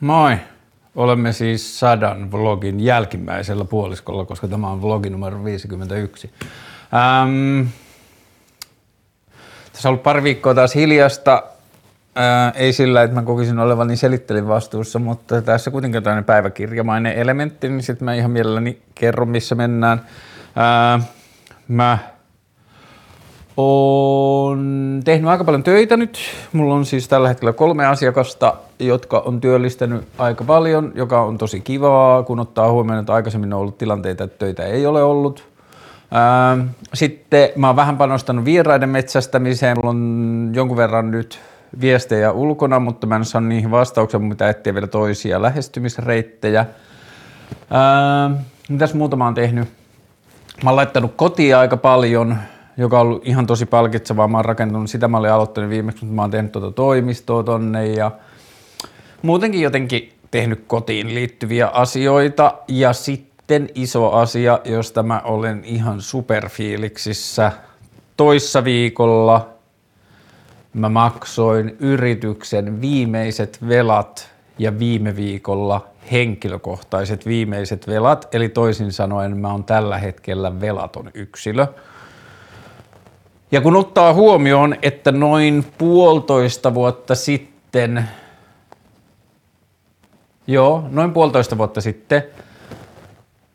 Moi! Olemme siis sadan vlogin jälkimmäisellä puoliskolla, koska tämä on vlogi numero 51. Ähm, tässä on ollut pari viikkoa taas hiljasta. Ää, ei sillä, että mä kokisin olevani selittelin vastuussa, mutta tässä kuitenkin on tämmöinen päiväkirjamainen elementti, niin sitten mä ihan mielelläni kerron, missä mennään. Ää, mä oon tehnyt aika paljon töitä nyt. Mulla on siis tällä hetkellä kolme asiakasta, jotka on työllistänyt aika paljon, joka on tosi kivaa, kun ottaa huomioon, että aikaisemmin on ollut tilanteita, että töitä ei ole ollut. Sitten mä oon vähän panostanut vieraiden metsästämiseen. Mulla on jonkun verran nyt viestejä ulkona, mutta mä en saa niihin vastauksia, pitää etsiä vielä toisia lähestymisreittejä. mitäs muuta mä oon tehnyt? Mä oon laittanut kotiin aika paljon, joka on ollut ihan tosi palkitsevaa. Mä oon rakentanut sitä, mä olin aloittanut viimeksi, mutta mä oon tehnyt tuota toimistoa tonne ja muutenkin jotenkin tehnyt kotiin liittyviä asioita. Ja sitten iso asia, josta mä olen ihan superfiiliksissä. Toissa viikolla mä maksoin yrityksen viimeiset velat ja viime viikolla henkilökohtaiset viimeiset velat, eli toisin sanoen mä oon tällä hetkellä velaton yksilö. Ja kun ottaa huomioon, että noin puolitoista vuotta sitten, joo, noin puolitoista vuotta sitten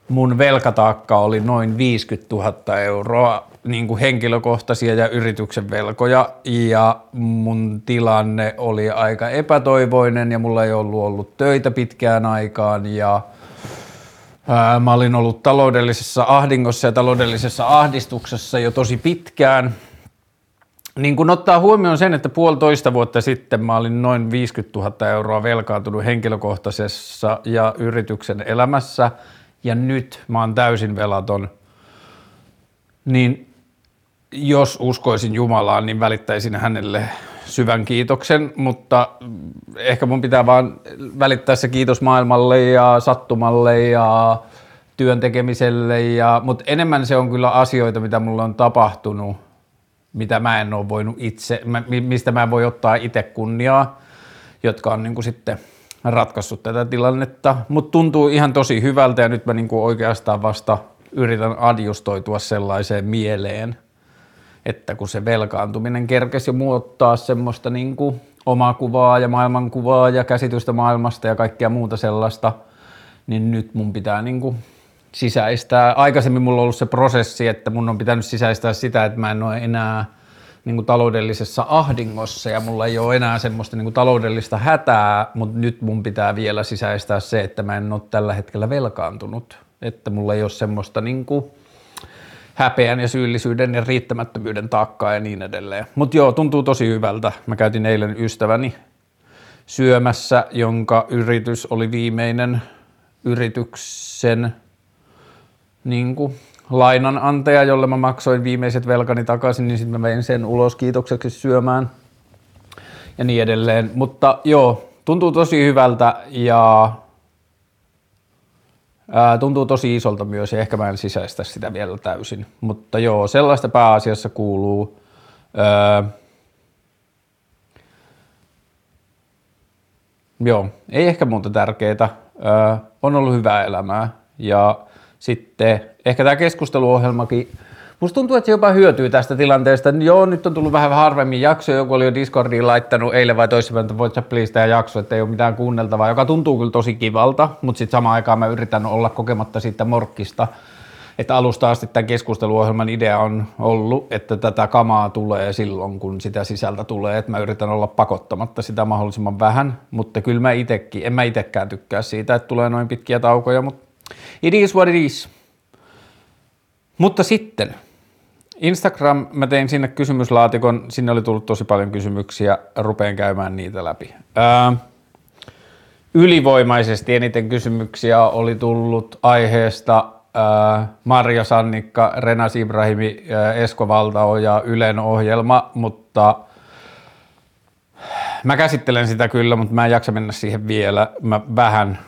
mun velkataakka oli noin 50 000 euroa niin kuin henkilökohtaisia ja yrityksen velkoja ja mun tilanne oli aika epätoivoinen ja mulla ei ollut ollut töitä pitkään aikaan ja ää, mä olin ollut taloudellisessa ahdingossa ja taloudellisessa ahdistuksessa jo tosi pitkään. Niin kun ottaa huomioon sen, että puolitoista vuotta sitten mä olin noin 50 000 euroa velkaantunut henkilökohtaisessa ja yrityksen elämässä ja nyt mä oon täysin velaton, niin jos uskoisin Jumalaan, niin välittäisin hänelle syvän kiitoksen, mutta ehkä mun pitää vaan välittää se kiitos maailmalle ja sattumalle ja työn tekemiselle, ja, mutta enemmän se on kyllä asioita, mitä mulle on tapahtunut, mitä mä en ole voinut itse, mistä mä voi ottaa itse kunniaa, jotka on niin kuin sitten ratkaissut tätä tilannetta, mutta tuntuu ihan tosi hyvältä ja nyt mä niin kuin oikeastaan vasta yritän adjustoitua sellaiseen mieleen – että kun se velkaantuminen kerkesi muuttaa semmoista niin kuin omaa kuvaa ja maailmankuvaa ja käsitystä maailmasta ja kaikkea muuta sellaista, niin nyt mun pitää niin kuin sisäistää. Aikaisemmin mulla on ollut se prosessi, että mun on pitänyt sisäistää sitä, että mä en ole enää niin kuin taloudellisessa ahdingossa ja mulla ei ole enää semmoista niin kuin taloudellista hätää, mutta nyt mun pitää vielä sisäistää se, että mä en ole tällä hetkellä velkaantunut. Että mulla ei ole semmoista niin kuin häpeän ja syyllisyyden ja riittämättömyyden taakkaa ja niin edelleen. Mutta joo, tuntuu tosi hyvältä. Mä käytin eilen ystäväni syömässä, jonka yritys oli viimeinen yrityksen niin kuin, lainanantaja, jolle mä maksoin viimeiset velkani takaisin, niin sitten mä vein sen ulos kiitokseksi syömään ja niin edelleen. Mutta joo, tuntuu tosi hyvältä ja Ää, tuntuu tosi isolta myös ja ehkä mä en sisäistä sitä vielä täysin. Mutta joo, sellaista pääasiassa kuuluu. Ää, joo, ei ehkä muuta tärkeää. Ää, on ollut hyvää elämää ja sitten ehkä tämä keskusteluohjelmakin Musta tuntuu, että se jopa hyötyy tästä tilanteesta. Joo, nyt on tullut vähän harvemmin jakso. Joku oli jo Discordiin laittanut eilen vai toissapäivänä, että voit sä please tämä jakso, että ei ole mitään kuunneltavaa, joka tuntuu kyllä tosi kivalta, mutta sitten samaan aikaan mä yritän olla kokematta siitä morkkista. Että alusta asti tämän keskusteluohjelman idea on ollut, että tätä kamaa tulee silloin, kun sitä sisältä tulee. Että mä yritän olla pakottamatta sitä mahdollisimman vähän, mutta kyllä mä itekin, en mä itekään tykkää siitä, että tulee noin pitkiä taukoja, mutta it is what it is. Mutta sitten, Instagram, mä tein sinne kysymyslaatikon, sinne oli tullut tosi paljon kysymyksiä, rupeen käymään niitä läpi. Ää, ylivoimaisesti eniten kysymyksiä oli tullut aiheesta ää, Marja Sannikka, Renas Ibrahimi, ää, Esko Valtao ja Ylen ohjelma, mutta mä käsittelen sitä kyllä, mutta mä en jaksa mennä siihen vielä. Mä vähän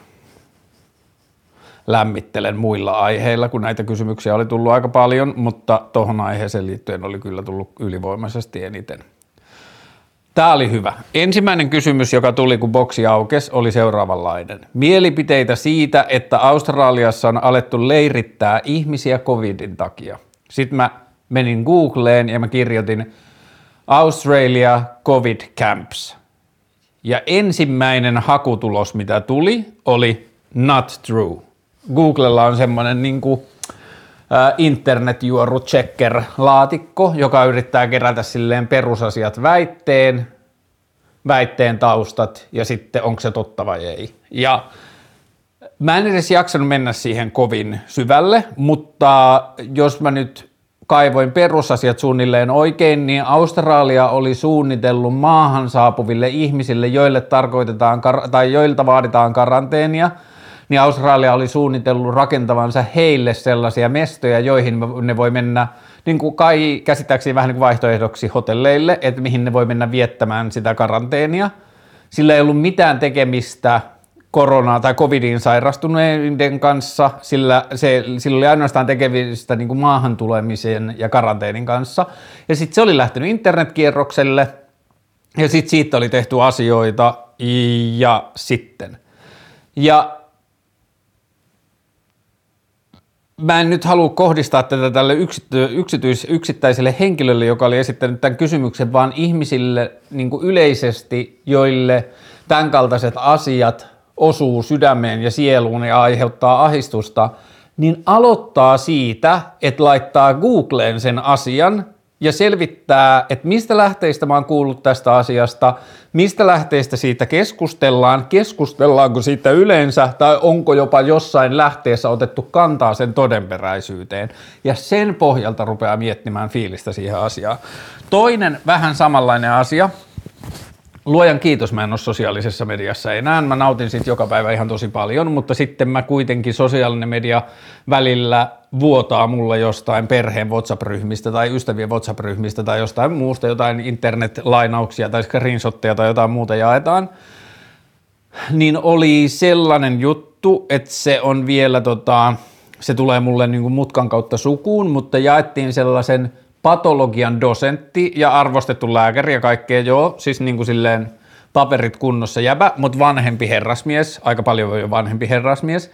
lämmittelen muilla aiheilla, kun näitä kysymyksiä oli tullut aika paljon, mutta tuohon aiheeseen liittyen oli kyllä tullut ylivoimaisesti eniten. Tämä oli hyvä. Ensimmäinen kysymys, joka tuli kun boksi aukesi, oli seuraavanlainen. Mielipiteitä siitä, että Australiassa on alettu leirittää ihmisiä covidin takia. Sitten mä menin Googleen ja mä kirjoitin Australia COVID Camps. Ja ensimmäinen hakutulos, mitä tuli, oli not true. Googlella on semmoinen niin kuin, internetjuoru checker laatikko, joka yrittää kerätä silleen perusasiat väitteen, väitteen taustat ja sitten onko se totta vai ei. Ja mä en edes jaksanut mennä siihen kovin syvälle, mutta jos mä nyt kaivoin perusasiat suunnilleen oikein, niin Australia oli suunnitellut maahan saapuville ihmisille, joille tarkoitetaan tai joilta vaaditaan karanteenia – niin Australia oli suunnitellut rakentavansa heille sellaisia mestoja, joihin ne voi mennä, niin kuin kai käsittääkseni vähän niin kuin vaihtoehdoksi hotelleille, että mihin ne voi mennä viettämään sitä karanteenia. Sillä ei ollut mitään tekemistä koronaa tai covidiin sairastuneiden kanssa, sillä se, sillä oli ainoastaan tekemistä niin kuin maahan tulemisen ja karanteenin kanssa. Ja sitten se oli lähtenyt internetkierrokselle ja sitten siitä oli tehty asioita ja sitten. Ja mä en nyt halua kohdistaa tätä tälle yksityis, yksittäiselle henkilölle, joka oli esittänyt tämän kysymyksen, vaan ihmisille niin kuin yleisesti, joille tämän kaltaiset asiat osuu sydämeen ja sieluun ja aiheuttaa ahistusta, niin aloittaa siitä, että laittaa Googleen sen asian ja selvittää, että mistä lähteistä mä oon kuullut tästä asiasta, mistä lähteistä siitä keskustellaan, keskustellaanko siitä yleensä tai onko jopa jossain lähteessä otettu kantaa sen todenperäisyyteen. Ja sen pohjalta rupeaa miettimään fiilistä siihen asiaan. Toinen vähän samanlainen asia, Luojan kiitos, mä en ole sosiaalisessa mediassa enää. Mä nautin siitä joka päivä ihan tosi paljon, mutta sitten mä kuitenkin sosiaalinen media välillä vuotaa mulle jostain perheen WhatsApp-ryhmistä tai ystävien WhatsApp-ryhmistä tai jostain muusta, jotain internet-lainauksia tai screenshotteja tai jotain muuta jaetaan, niin oli sellainen juttu, että se on vielä tota, se tulee mulle niin kuin mutkan kautta sukuun, mutta jaettiin sellaisen patologian dosentti ja arvostettu lääkäri ja kaikkea, joo, siis niin kuin silleen paperit kunnossa jäbä, mutta vanhempi herrasmies, aika paljon jo vanhempi herrasmies,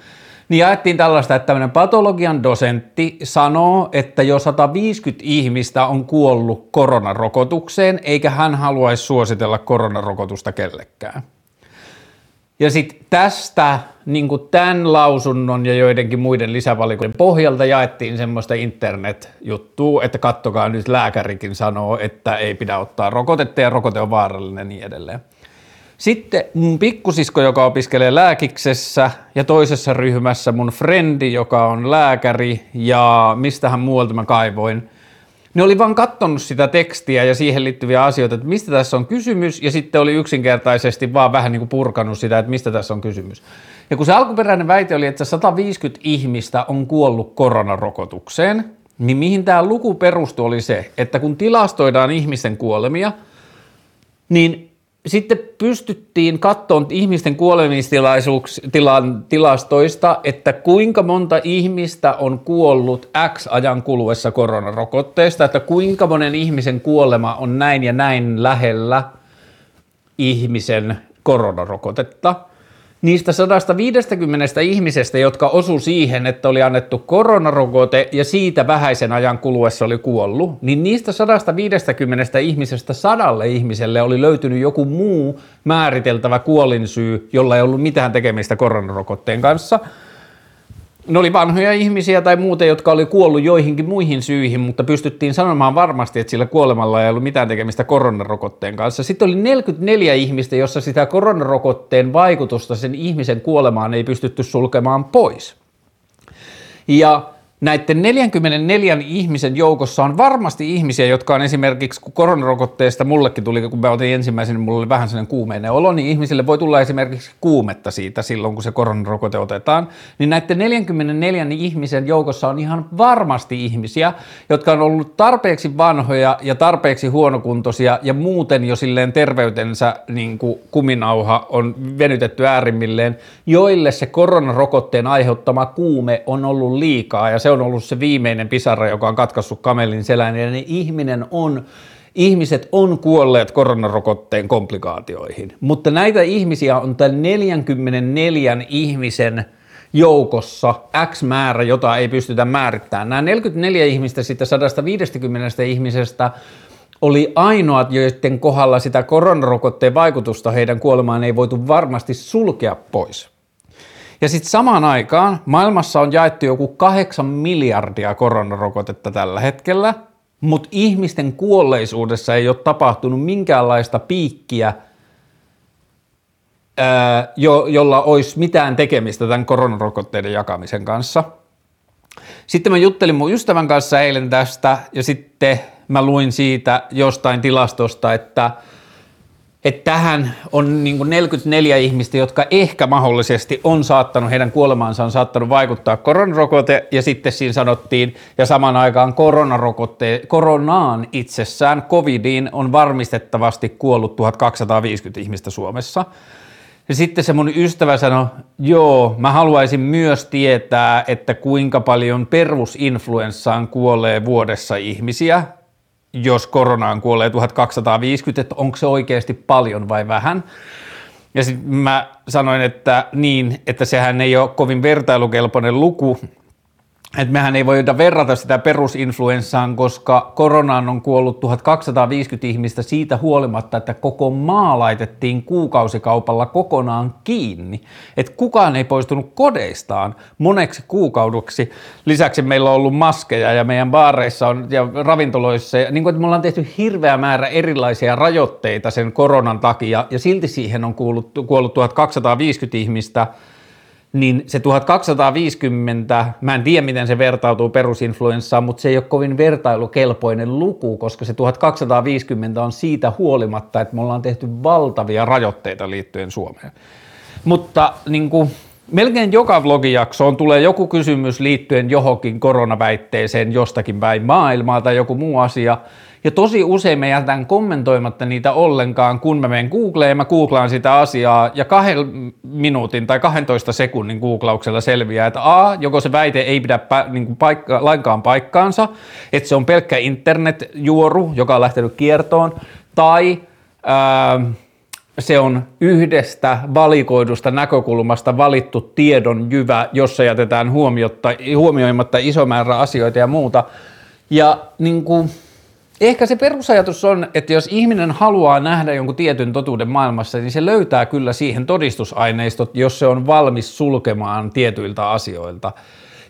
niin jaettiin tällaista, että tämmöinen patologian dosentti sanoo, että jo 150 ihmistä on kuollut koronarokotukseen, eikä hän haluaisi suositella koronarokotusta kellekään. Ja sitten tästä niin tämän lausunnon ja joidenkin muiden lisävalikoiden pohjalta jaettiin semmoista internet-juttua, että kattokaa nyt lääkärikin sanoo, että ei pidä ottaa rokotetta ja rokote on vaarallinen ja niin edelleen. Sitten mun pikkusisko, joka opiskelee lääkiksessä ja toisessa ryhmässä mun frendi, joka on lääkäri ja mistähän muualta mä kaivoin, ne oli vaan kattonut sitä tekstiä ja siihen liittyviä asioita, että mistä tässä on kysymys ja sitten oli yksinkertaisesti vaan vähän niin kuin purkanut sitä, että mistä tässä on kysymys. Ja kun se alkuperäinen väite oli, että 150 ihmistä on kuollut koronarokotukseen, niin mihin tämä luku perustui oli se, että kun tilastoidaan ihmisten kuolemia, niin sitten pystyttiin katsomaan ihmisten kuolemistilastoista, että kuinka monta ihmistä on kuollut X ajan kuluessa koronarokotteesta, että kuinka monen ihmisen kuolema on näin ja näin lähellä ihmisen koronarokotetta – niistä 150 ihmisestä, jotka osu siihen, että oli annettu koronarokote ja siitä vähäisen ajan kuluessa oli kuollut, niin niistä 150 ihmisestä sadalle ihmiselle oli löytynyt joku muu määriteltävä kuolinsyy, jolla ei ollut mitään tekemistä koronarokotteen kanssa – ne oli vanhoja ihmisiä tai muuten, jotka oli kuollut joihinkin muihin syihin, mutta pystyttiin sanomaan varmasti, että sillä kuolemalla ei ollut mitään tekemistä koronarokotteen kanssa. Sitten oli 44 ihmistä, jossa sitä koronarokotteen vaikutusta sen ihmisen kuolemaan ei pystytty sulkemaan pois. Ja näiden 44 ihmisen joukossa on varmasti ihmisiä, jotka on esimerkiksi, kun koronarokotteesta mullekin tuli, kun mä otin ensimmäisen, niin mulla oli vähän sellainen kuumeinen olo, niin ihmisille voi tulla esimerkiksi kuumetta siitä silloin, kun se koronarokote otetaan. Niin näiden 44 ihmisen joukossa on ihan varmasti ihmisiä, jotka on ollut tarpeeksi vanhoja ja tarpeeksi huonokuntoisia ja muuten jo silleen terveytensä niin kuin kuminauha on venytetty äärimmilleen, joille se koronarokotteen aiheuttama kuume on ollut liikaa ja se on ollut se viimeinen pisara, joka on katkaissut kamelin selän, ja niin ihminen on ihmiset on kuolleet koronarokotteen komplikaatioihin, mutta näitä ihmisiä on tämän 44 ihmisen joukossa X määrä, jota ei pystytä määrittämään. Nämä 44 ihmistä siitä 150 ihmisestä oli ainoat, joiden kohdalla sitä koronarokotteen vaikutusta heidän kuolemaan ei voitu varmasti sulkea pois. Ja sitten samaan aikaan maailmassa on jaettu joku kahdeksan miljardia koronarokotetta tällä hetkellä, mutta ihmisten kuolleisuudessa ei ole tapahtunut minkäänlaista piikkiä, jo, jolla olisi mitään tekemistä tämän koronarokotteiden jakamisen kanssa. Sitten mä juttelin mun ystävän kanssa eilen tästä ja sitten mä luin siitä jostain tilastosta, että – että tähän on niin kuin 44 ihmistä, jotka ehkä mahdollisesti on saattanut, heidän kuolemaansa on saattanut vaikuttaa koronarokote, ja sitten siinä sanottiin, ja samaan aikaan koronarokote, koronaan itsessään, covidiin, on varmistettavasti kuollut 1250 ihmistä Suomessa. Ja sitten se mun ystävä sanoi, joo, mä haluaisin myös tietää, että kuinka paljon perusinfluenssaan kuolee vuodessa ihmisiä, jos koronaan kuolee 1250, että onko se oikeasti paljon vai vähän. Ja sitten mä sanoin, että niin, että sehän ei ole kovin vertailukelpoinen luku, että mehän ei voida verrata sitä perusinfluenssaan, koska koronaan on kuollut 1250 ihmistä siitä huolimatta, että koko maa laitettiin kuukausikaupalla kokonaan kiinni. Että kukaan ei poistunut kodeistaan moneksi kuukauduksi. Lisäksi meillä on ollut maskeja ja meidän baareissa on, ja ravintoloissa, ja niin kuin, että me ollaan tehty hirveä määrä erilaisia rajoitteita sen koronan takia, ja silti siihen on kuollut, kuollut 1250 ihmistä – niin se 1250, mä en tiedä miten se vertautuu perusinfluenssaan, mutta se ei ole kovin vertailukelpoinen luku, koska se 1250 on siitä huolimatta, että me ollaan tehty valtavia rajoitteita liittyen Suomeen. Mutta niin kuin, melkein joka vlogijaksoon tulee joku kysymys liittyen johonkin koronaväitteeseen jostakin päin maailmaa tai joku muu asia – ja tosi usein me jätän kommentoimatta niitä ollenkaan, kun mä menen Googleen ja mä googlaan sitä asiaa ja kahden minuutin tai 12 sekunnin googlauksella selviää, että A, joko se väite ei pidä pä, niin kuin paikka, lainkaan paikkaansa, että se on pelkkä internetjuoru, joka on lähtenyt kiertoon, tai ää, se on yhdestä valikoidusta näkökulmasta valittu tiedon jyvä, jossa jätetään huomioimatta iso määrä asioita ja muuta. Ja niin kuin, Ehkä se perusajatus on, että jos ihminen haluaa nähdä jonkun tietyn totuuden maailmassa, niin se löytää kyllä siihen todistusaineistot, jos se on valmis sulkemaan tietyiltä asioilta.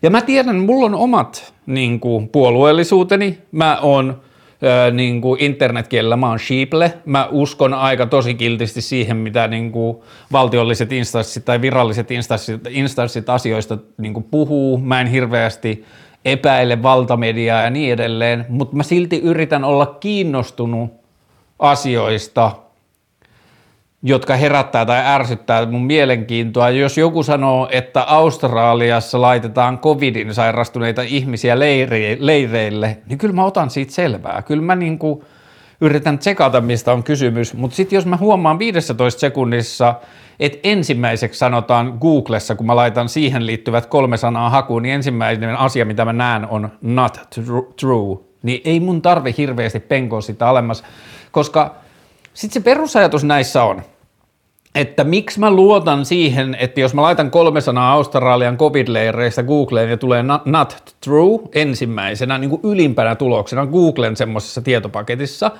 Ja mä tiedän, mulla on omat niin kuin, puolueellisuuteni. Mä oon niin kuin internetkielellä mä oon sheeple. Mä uskon aika tosi kiltisti siihen, mitä niin kuin valtiolliset instanssit tai viralliset instanssit, instanssit asioista niin kuin puhuu. Mä en hirveästi epäile valtamediaa ja niin edelleen, mutta mä silti yritän olla kiinnostunut asioista, jotka herättää tai ärsyttää mun mielenkiintoa. Jos joku sanoo, että Australiassa laitetaan covidin sairastuneita ihmisiä leireille, niin kyllä mä otan siitä selvää. Kyllä mä niin kuin yritän tsekata, mistä on kysymys, mutta sitten jos mä huomaan 15 sekunnissa, että ensimmäiseksi sanotaan Googlessa, kun mä laitan siihen liittyvät kolme sanaa hakuun, niin ensimmäinen asia, mitä mä näen, on not true. Niin ei mun tarve hirveästi penkoa sitä alemmas, koska sitten se perusajatus näissä on, että miksi mä luotan siihen, että jos mä laitan kolme sanaa Australian covid-leireistä Googleen ja tulee not true ensimmäisenä niin kuin ylimpänä tuloksena Googlen semmoisessa tietopaketissa,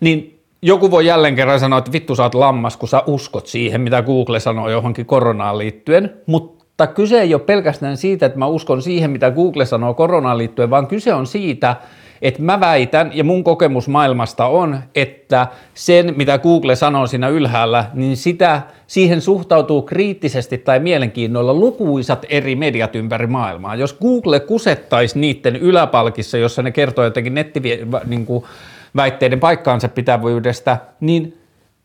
niin joku voi jälleen kerran sanoa, että vittu sä oot lammas, kun sä uskot siihen, mitä Google sanoo johonkin koronaan liittyen, mutta kyse ei ole pelkästään siitä, että mä uskon siihen, mitä Google sanoo koronaan liittyen, vaan kyse on siitä, että mä väitän, ja mun kokemus maailmasta on, että sen, mitä Google sanoo siinä ylhäällä, niin sitä, siihen suhtautuu kriittisesti tai mielenkiinnolla lukuisat eri mediat ympäri maailmaa. Jos Google kusettaisi niiden yläpalkissa, jossa ne kertoo jotenkin netti, niin kuin, väitteiden paikkaansa pitävyydestä, niin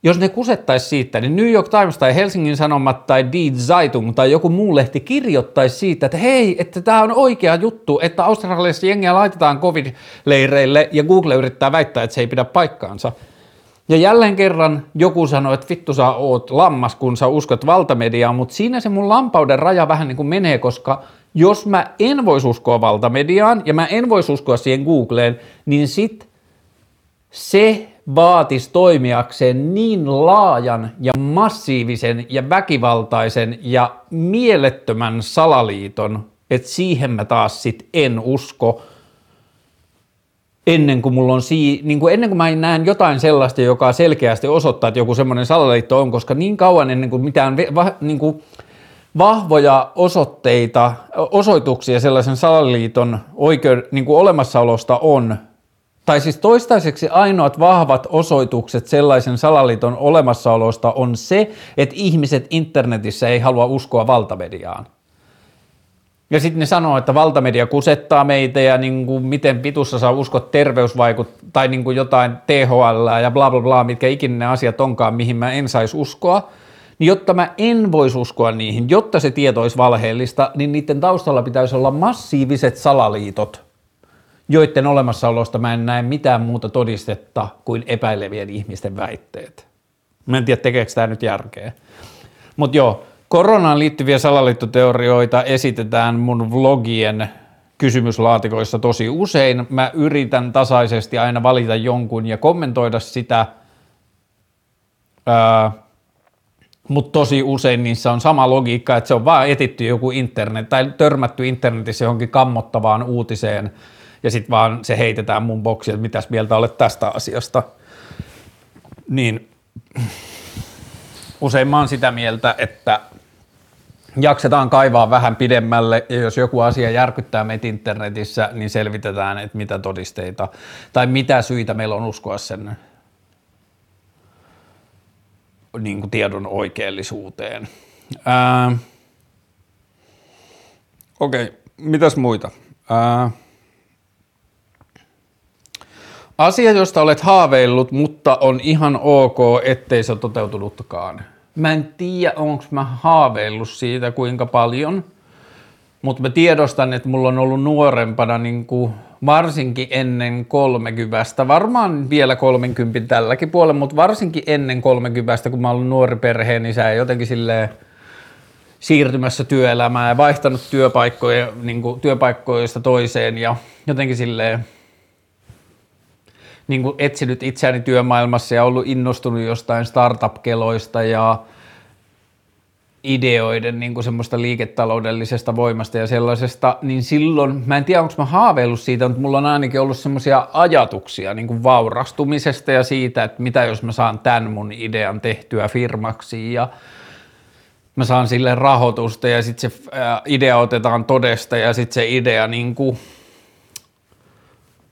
jos ne kusettaisi siitä, niin New York Times tai Helsingin Sanomat tai Die Zeitung tai joku muu lehti kirjoittaisi siitä, että hei, että tämä on oikea juttu, että Australiassa jengiä laitetaan covid-leireille ja Google yrittää väittää, että se ei pidä paikkaansa. Ja jälleen kerran joku sanoi, että vittu sä oot lammas, kun sä uskot valtamediaan, mutta siinä se mun lampauden raja vähän niin kuin menee, koska jos mä en voisi uskoa valtamediaan ja mä en voisi uskoa siihen Googleen, niin sit se vaatisi toimijakseen niin laajan ja massiivisen ja väkivaltaisen ja mielettömän salaliiton, että siihen mä taas sit en usko, ennen kuin mulla on sii, niin kuin ennen kuin mä näen jotain sellaista, joka selkeästi osoittaa, että joku semmoinen salaliitto on, koska niin kauan ennen kuin mitään va, niin kuin vahvoja osoitteita, osoituksia sellaisen salaliiton oikein, niin kuin olemassaolosta on, tai siis toistaiseksi ainoat vahvat osoitukset sellaisen salaliiton olemassaolosta on se, että ihmiset internetissä ei halua uskoa valtamediaan. Ja sitten ne sanoo, että valtamedia kusettaa meitä ja niin kuin miten vitussa saa uskoa terveysvaikut tai niin kuin jotain THL ja bla bla bla, mitkä ikinä ne asiat onkaan, mihin mä en saisi uskoa. Niin jotta mä en voisi uskoa niihin, jotta se tieto olisi valheellista, niin niiden taustalla pitäisi olla massiiviset salaliitot, joiden olemassaolosta mä en näe mitään muuta todistetta kuin epäilevien ihmisten väitteet. Mä en tiedä, tekeekö tämä nyt järkeä. Mutta joo, Koronaan liittyviä salaliittoteorioita esitetään mun vlogien kysymyslaatikoissa tosi usein. Mä yritän tasaisesti aina valita jonkun ja kommentoida sitä, mutta tosi usein niissä on sama logiikka, että se on vaan etitty joku internet tai törmätty internetissä johonkin kammottavaan uutiseen ja sitten vaan se heitetään mun boksiin, että mitäs mieltä olet tästä asiasta. Niin usein mä oon sitä mieltä, että jaksetaan kaivaa vähän pidemmälle ja jos joku asia järkyttää meitä internetissä, niin selvitetään, että mitä todisteita tai mitä syitä meillä on uskoa sen niin kuin tiedon oikeellisuuteen. Okei, okay, mitäs muita? Ää, asia, josta olet haaveillut, mutta on ihan ok, ettei se toteutunutkaan. Mä en tiedä, onko mä haaveillut siitä kuinka paljon, mutta mä tiedostan, että mulla on ollut nuorempana niin kuin varsinkin ennen 30, varmaan vielä 30 tälläkin puolella, mutta varsinkin ennen 30, kun mä ollut nuori perheen niin sä jotenkin silleen siirtymässä työelämään ja vaihtanut työpaikkoja, niin kuin työpaikkoista toiseen ja jotenkin silleen niin kuin etsinyt itseäni työmaailmassa ja ollut innostunut jostain startup-keloista ja ideoiden niin kuin semmoista liiketaloudellisesta voimasta ja sellaisesta, niin silloin, mä en tiedä onko mä haaveillut siitä, mutta mulla on ainakin ollut semmoisia ajatuksia niin kuin vaurastumisesta ja siitä, että mitä jos mä saan tämän mun idean tehtyä firmaksi ja mä saan sille rahoitusta ja sitten se idea otetaan todesta ja sitten se idea niin kuin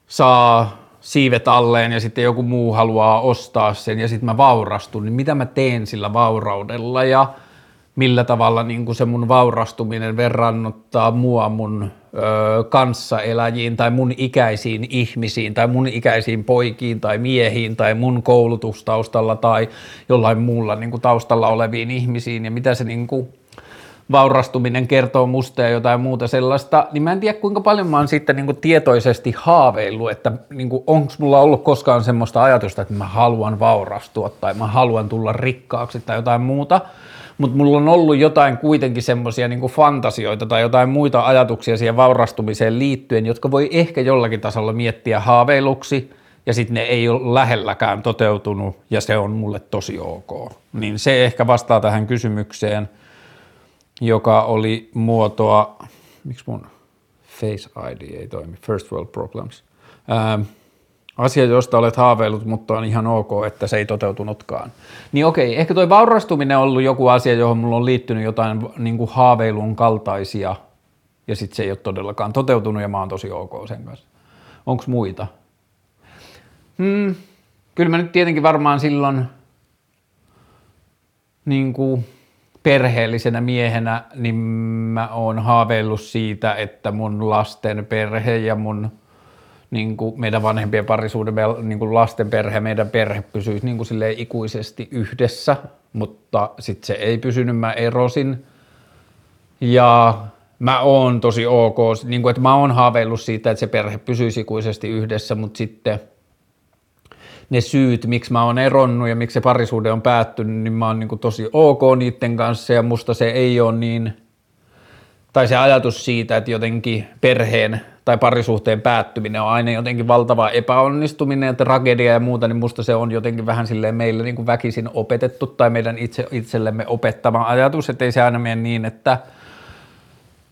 saa siivet alleen ja sitten joku muu haluaa ostaa sen ja sitten mä vaurastun, niin mitä mä teen sillä vauraudella ja millä tavalla niin kuin se mun vaurastuminen verrannottaa mua mun ö, kanssaeläjiin tai mun ikäisiin ihmisiin tai mun ikäisiin poikiin tai miehiin tai mun koulutustaustalla tai jollain muulla niin kuin taustalla oleviin ihmisiin ja mitä se niin kuin vaurastuminen kertoo musta ja jotain muuta sellaista, niin mä en tiedä kuinka paljon mä oon sitten niin kuin tietoisesti haaveillut, että niin onko mulla ollut koskaan semmoista ajatusta, että mä haluan vaurastua tai mä haluan tulla rikkaaksi tai jotain muuta, mutta mulla on ollut jotain kuitenkin semmoisia niin fantasioita tai jotain muita ajatuksia siihen vaurastumiseen liittyen, jotka voi ehkä jollakin tasolla miettiä haaveiluksi, ja sitten ne ei ole lähelläkään toteutunut, ja se on mulle tosi ok. Niin se ehkä vastaa tähän kysymykseen – joka oli muotoa, miksi mun Face ID ei toimi, First World Problems. Ää, asia, josta olet haaveillut, mutta on ihan ok, että se ei toteutunutkaan. Niin okei, ehkä toi vaurastuminen on ollut joku asia, johon mulla on liittynyt jotain niin kuin haaveilun kaltaisia, ja sitten se ei ole todellakaan toteutunut, ja mä oon tosi ok sen kanssa. Onko muita? Hmm, kyllä mä nyt tietenkin varmaan silloin niin kuin, perheellisenä miehenä, niin mä oon haaveillut siitä, että mun lasten perhe ja mun niin kuin meidän vanhempien parisuuden, niin kuin lasten perhe, meidän perhe pysyisi niin kuin ikuisesti yhdessä, mutta sitten se ei pysynyt, mä erosin. Ja mä oon tosi ok, niin kuin, että mä oon haaveillut siitä, että se perhe pysyisi ikuisesti yhdessä, mutta sitten – ne syyt, miksi mä oon eronnut ja miksi se parisuhde on päättynyt, niin mä oon niin kuin tosi ok niiden kanssa ja musta se ei ole niin, tai se ajatus siitä, että jotenkin perheen tai parisuhteen päättyminen on aina jotenkin valtava epäonnistuminen ja tragedia ja muuta, niin musta se on jotenkin vähän silleen meille niin kuin väkisin opetettu tai meidän itse, itsellemme opettama ajatus, että ei se aina mene niin, että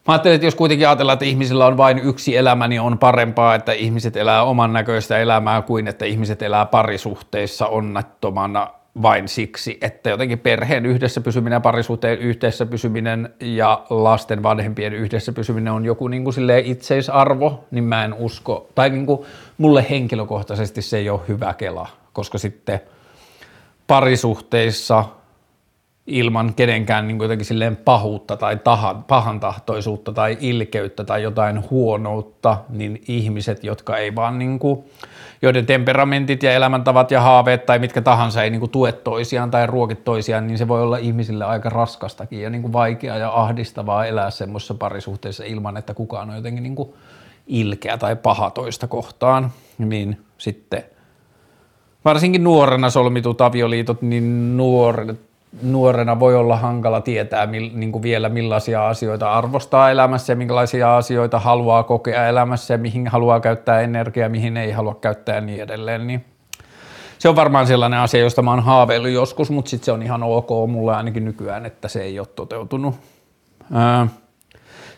Mä ajattelen, että jos kuitenkin ajatellaan, että ihmisillä on vain yksi elämä, niin on parempaa, että ihmiset elää oman näköistä elämää kuin että ihmiset elää parisuhteissa onnettomana vain siksi, että jotenkin perheen yhdessä pysyminen, parisuhteen yhdessä pysyminen ja lasten vanhempien yhdessä pysyminen on joku niin kuin itseisarvo, niin mä en usko, tai niin kuin mulle henkilökohtaisesti se ei ole hyvä kela, koska sitten parisuhteissa ilman kenenkään niin jotenkin silleen pahuutta tai tahan, pahantahtoisuutta tai ilkeyttä tai jotain huonoutta, niin ihmiset, jotka ei vaan niin kuin, joiden temperamentit ja elämäntavat ja haaveet tai mitkä tahansa ei niin kuin tue toisiaan tai ruokit toisiaan, niin se voi olla ihmisille aika raskastakin ja niin kuin vaikeaa ja ahdistavaa elää semmoisessa parisuhteessa ilman, että kukaan on jotenkin niin kuin ilkeä tai paha toista kohtaan, niin sitten varsinkin nuorena solmitut avioliitot, niin nuoret nuorena voi olla hankala tietää mil, niin kuin vielä millaisia asioita arvostaa elämässä ja minkälaisia asioita haluaa kokea elämässä ja mihin haluaa käyttää energiaa, mihin ei halua käyttää ja niin edelleen. Niin se on varmaan sellainen asia, josta mä oon haaveillut joskus, mutta sitten se on ihan ok mulle ainakin nykyään, että se ei ole toteutunut.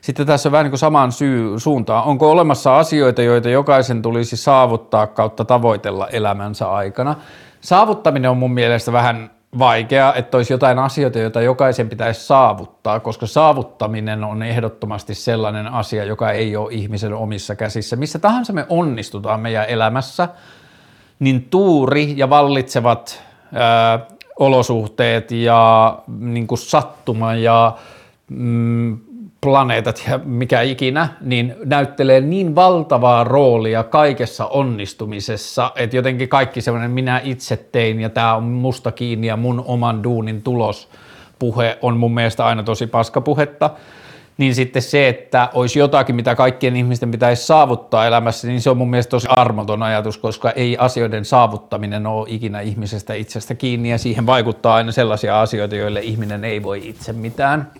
Sitten tässä on vähän niin kuin samaan syy, suuntaan. Onko olemassa asioita, joita jokaisen tulisi saavuttaa kautta tavoitella elämänsä aikana? Saavuttaminen on mun mielestä vähän vaikea, että olisi jotain asioita, joita jokaisen pitäisi saavuttaa, koska saavuttaminen on ehdottomasti sellainen asia, joka ei ole ihmisen omissa käsissä. Missä tahansa me onnistutaan meidän elämässä, niin tuuri ja vallitsevat ää, olosuhteet ja niin kuin sattuma ja mm, planeetat ja mikä ikinä, niin näyttelee niin valtavaa roolia kaikessa onnistumisessa, että jotenkin kaikki semmoinen minä itse tein ja tämä on musta kiinni ja mun oman duunin tulos puhe on mun mielestä aina tosi paskapuhetta, niin sitten se, että olisi jotakin, mitä kaikkien ihmisten pitäisi saavuttaa elämässä, niin se on mun mielestä tosi armoton ajatus, koska ei asioiden saavuttaminen ole ikinä ihmisestä itsestä kiinni ja siihen vaikuttaa aina sellaisia asioita, joille ihminen ei voi itse mitään.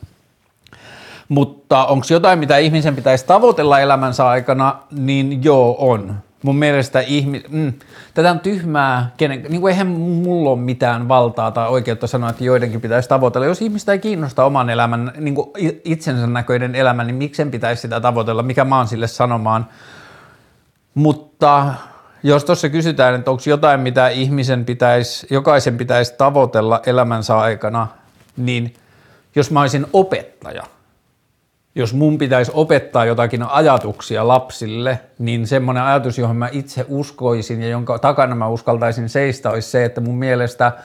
Mutta onko jotain, mitä ihmisen pitäisi tavoitella elämänsä aikana, niin joo on. Mun mielestä ihmi, mm, tätä on tyhmää, kenen, niin kuin eihän mulla ole mitään valtaa tai oikeutta sanoa, että joidenkin pitäisi tavoitella. Jos ihmistä ei kiinnosta oman elämän, niin kuin itsensä näköinen elämä, niin miksen pitäisi sitä tavoitella, mikä mä oon sille sanomaan. Mutta jos tuossa kysytään, että onko jotain, mitä ihmisen pitäisi, jokaisen pitäisi tavoitella elämänsä aikana, niin jos mä olisin opettaja – jos mun pitäisi opettaa jotakin ajatuksia lapsille, niin semmoinen ajatus, johon mä itse uskoisin ja jonka takana mä uskaltaisin seistä, olisi se, että mun mielestä –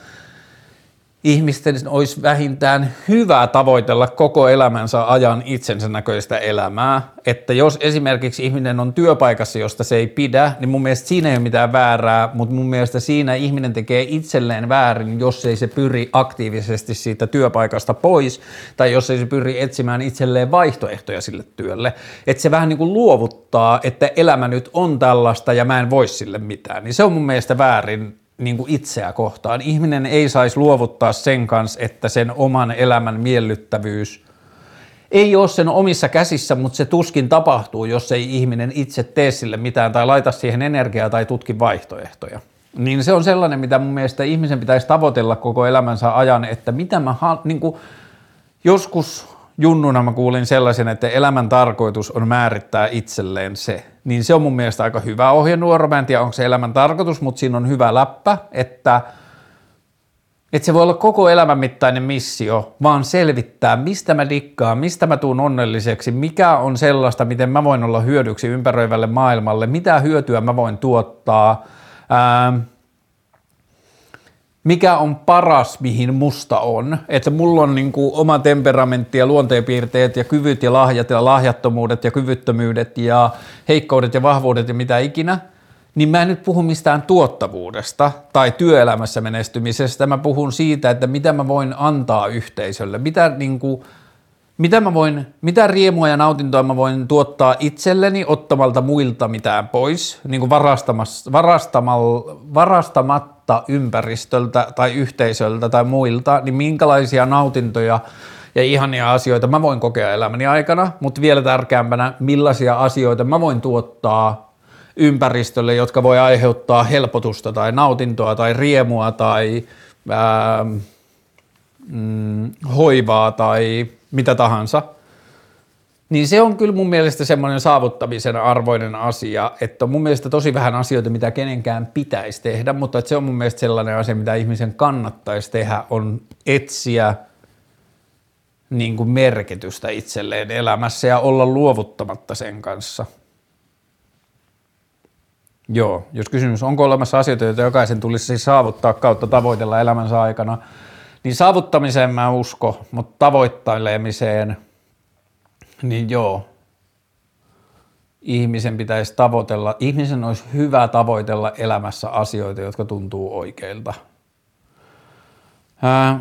ihmisten olisi vähintään hyvä tavoitella koko elämänsä ajan itsensä näköistä elämää. Että jos esimerkiksi ihminen on työpaikassa, josta se ei pidä, niin mun mielestä siinä ei ole mitään väärää, mutta mun mielestä siinä ihminen tekee itselleen väärin, jos ei se pyri aktiivisesti siitä työpaikasta pois, tai jos ei se pyri etsimään itselleen vaihtoehtoja sille työlle. Että se vähän niin kuin luovuttaa, että elämä nyt on tällaista ja mä en voi sille mitään. Niin se on mun mielestä väärin niin kuin itseä kohtaan. Ihminen ei saisi luovuttaa sen kanssa, että sen oman elämän miellyttävyys ei ole sen omissa käsissä, mutta se tuskin tapahtuu, jos ei ihminen itse tee sille mitään tai laita siihen energiaa tai tutki vaihtoehtoja. Niin se on sellainen, mitä mun mielestä ihmisen pitäisi tavoitella koko elämänsä ajan, että mitä mä, niin kuin, joskus junnuna mä kuulin sellaisen, että elämän tarkoitus on määrittää itselleen se. Niin se on mun mielestä aika hyvä ohjenuoro. Mä en tiedä, onko se elämän tarkoitus, mutta siinä on hyvä läppä, että, että se voi olla koko elämän mittainen missio, vaan selvittää, mistä mä dikkaan, mistä mä tuun onnelliseksi, mikä on sellaista, miten mä voin olla hyödyksi ympäröivälle maailmalle, mitä hyötyä mä voin tuottaa, ää, mikä on paras, mihin musta on. Että mulla on niin kuin oma temperamentti ja luonteenpiirteet ja kyvyt ja lahjat ja lahjattomuudet ja kyvyttömyydet ja heikkoudet ja vahvuudet ja mitä ikinä. Niin mä en nyt puhu mistään tuottavuudesta tai työelämässä menestymisestä. Mä puhun siitä, että mitä mä voin antaa yhteisölle. Mitä niin kuin, mitä, mä voin, mitä riemua ja nautintoa mä voin tuottaa itselleni ottamalta muilta mitään pois, niin kuin varastamatta ympäristöltä tai yhteisöltä tai muilta, niin minkälaisia nautintoja ja ihania asioita mä voin kokea elämäni aikana, mutta vielä tärkeämpänä, millaisia asioita mä voin tuottaa ympäristölle, jotka voi aiheuttaa helpotusta tai nautintoa tai riemua tai ää, mm, hoivaa tai mitä tahansa – niin se on kyllä mun mielestä semmoinen saavuttamisen arvoinen asia, että on mun mielestä tosi vähän asioita, mitä kenenkään pitäisi tehdä, mutta että se on mun mielestä sellainen asia, mitä ihmisen kannattaisi tehdä, on etsiä niin kuin merkitystä itselleen elämässä ja olla luovuttamatta sen kanssa. Joo, jos kysymys onko olemassa asioita, joita jokaisen tulisi siis saavuttaa kautta tavoitella elämänsä aikana, niin saavuttamiseen mä usko, mutta tavoittelemiseen – niin joo, ihmisen pitäisi tavoitella, ihmisen olisi hyvä tavoitella elämässä asioita, jotka tuntuu oikeilta.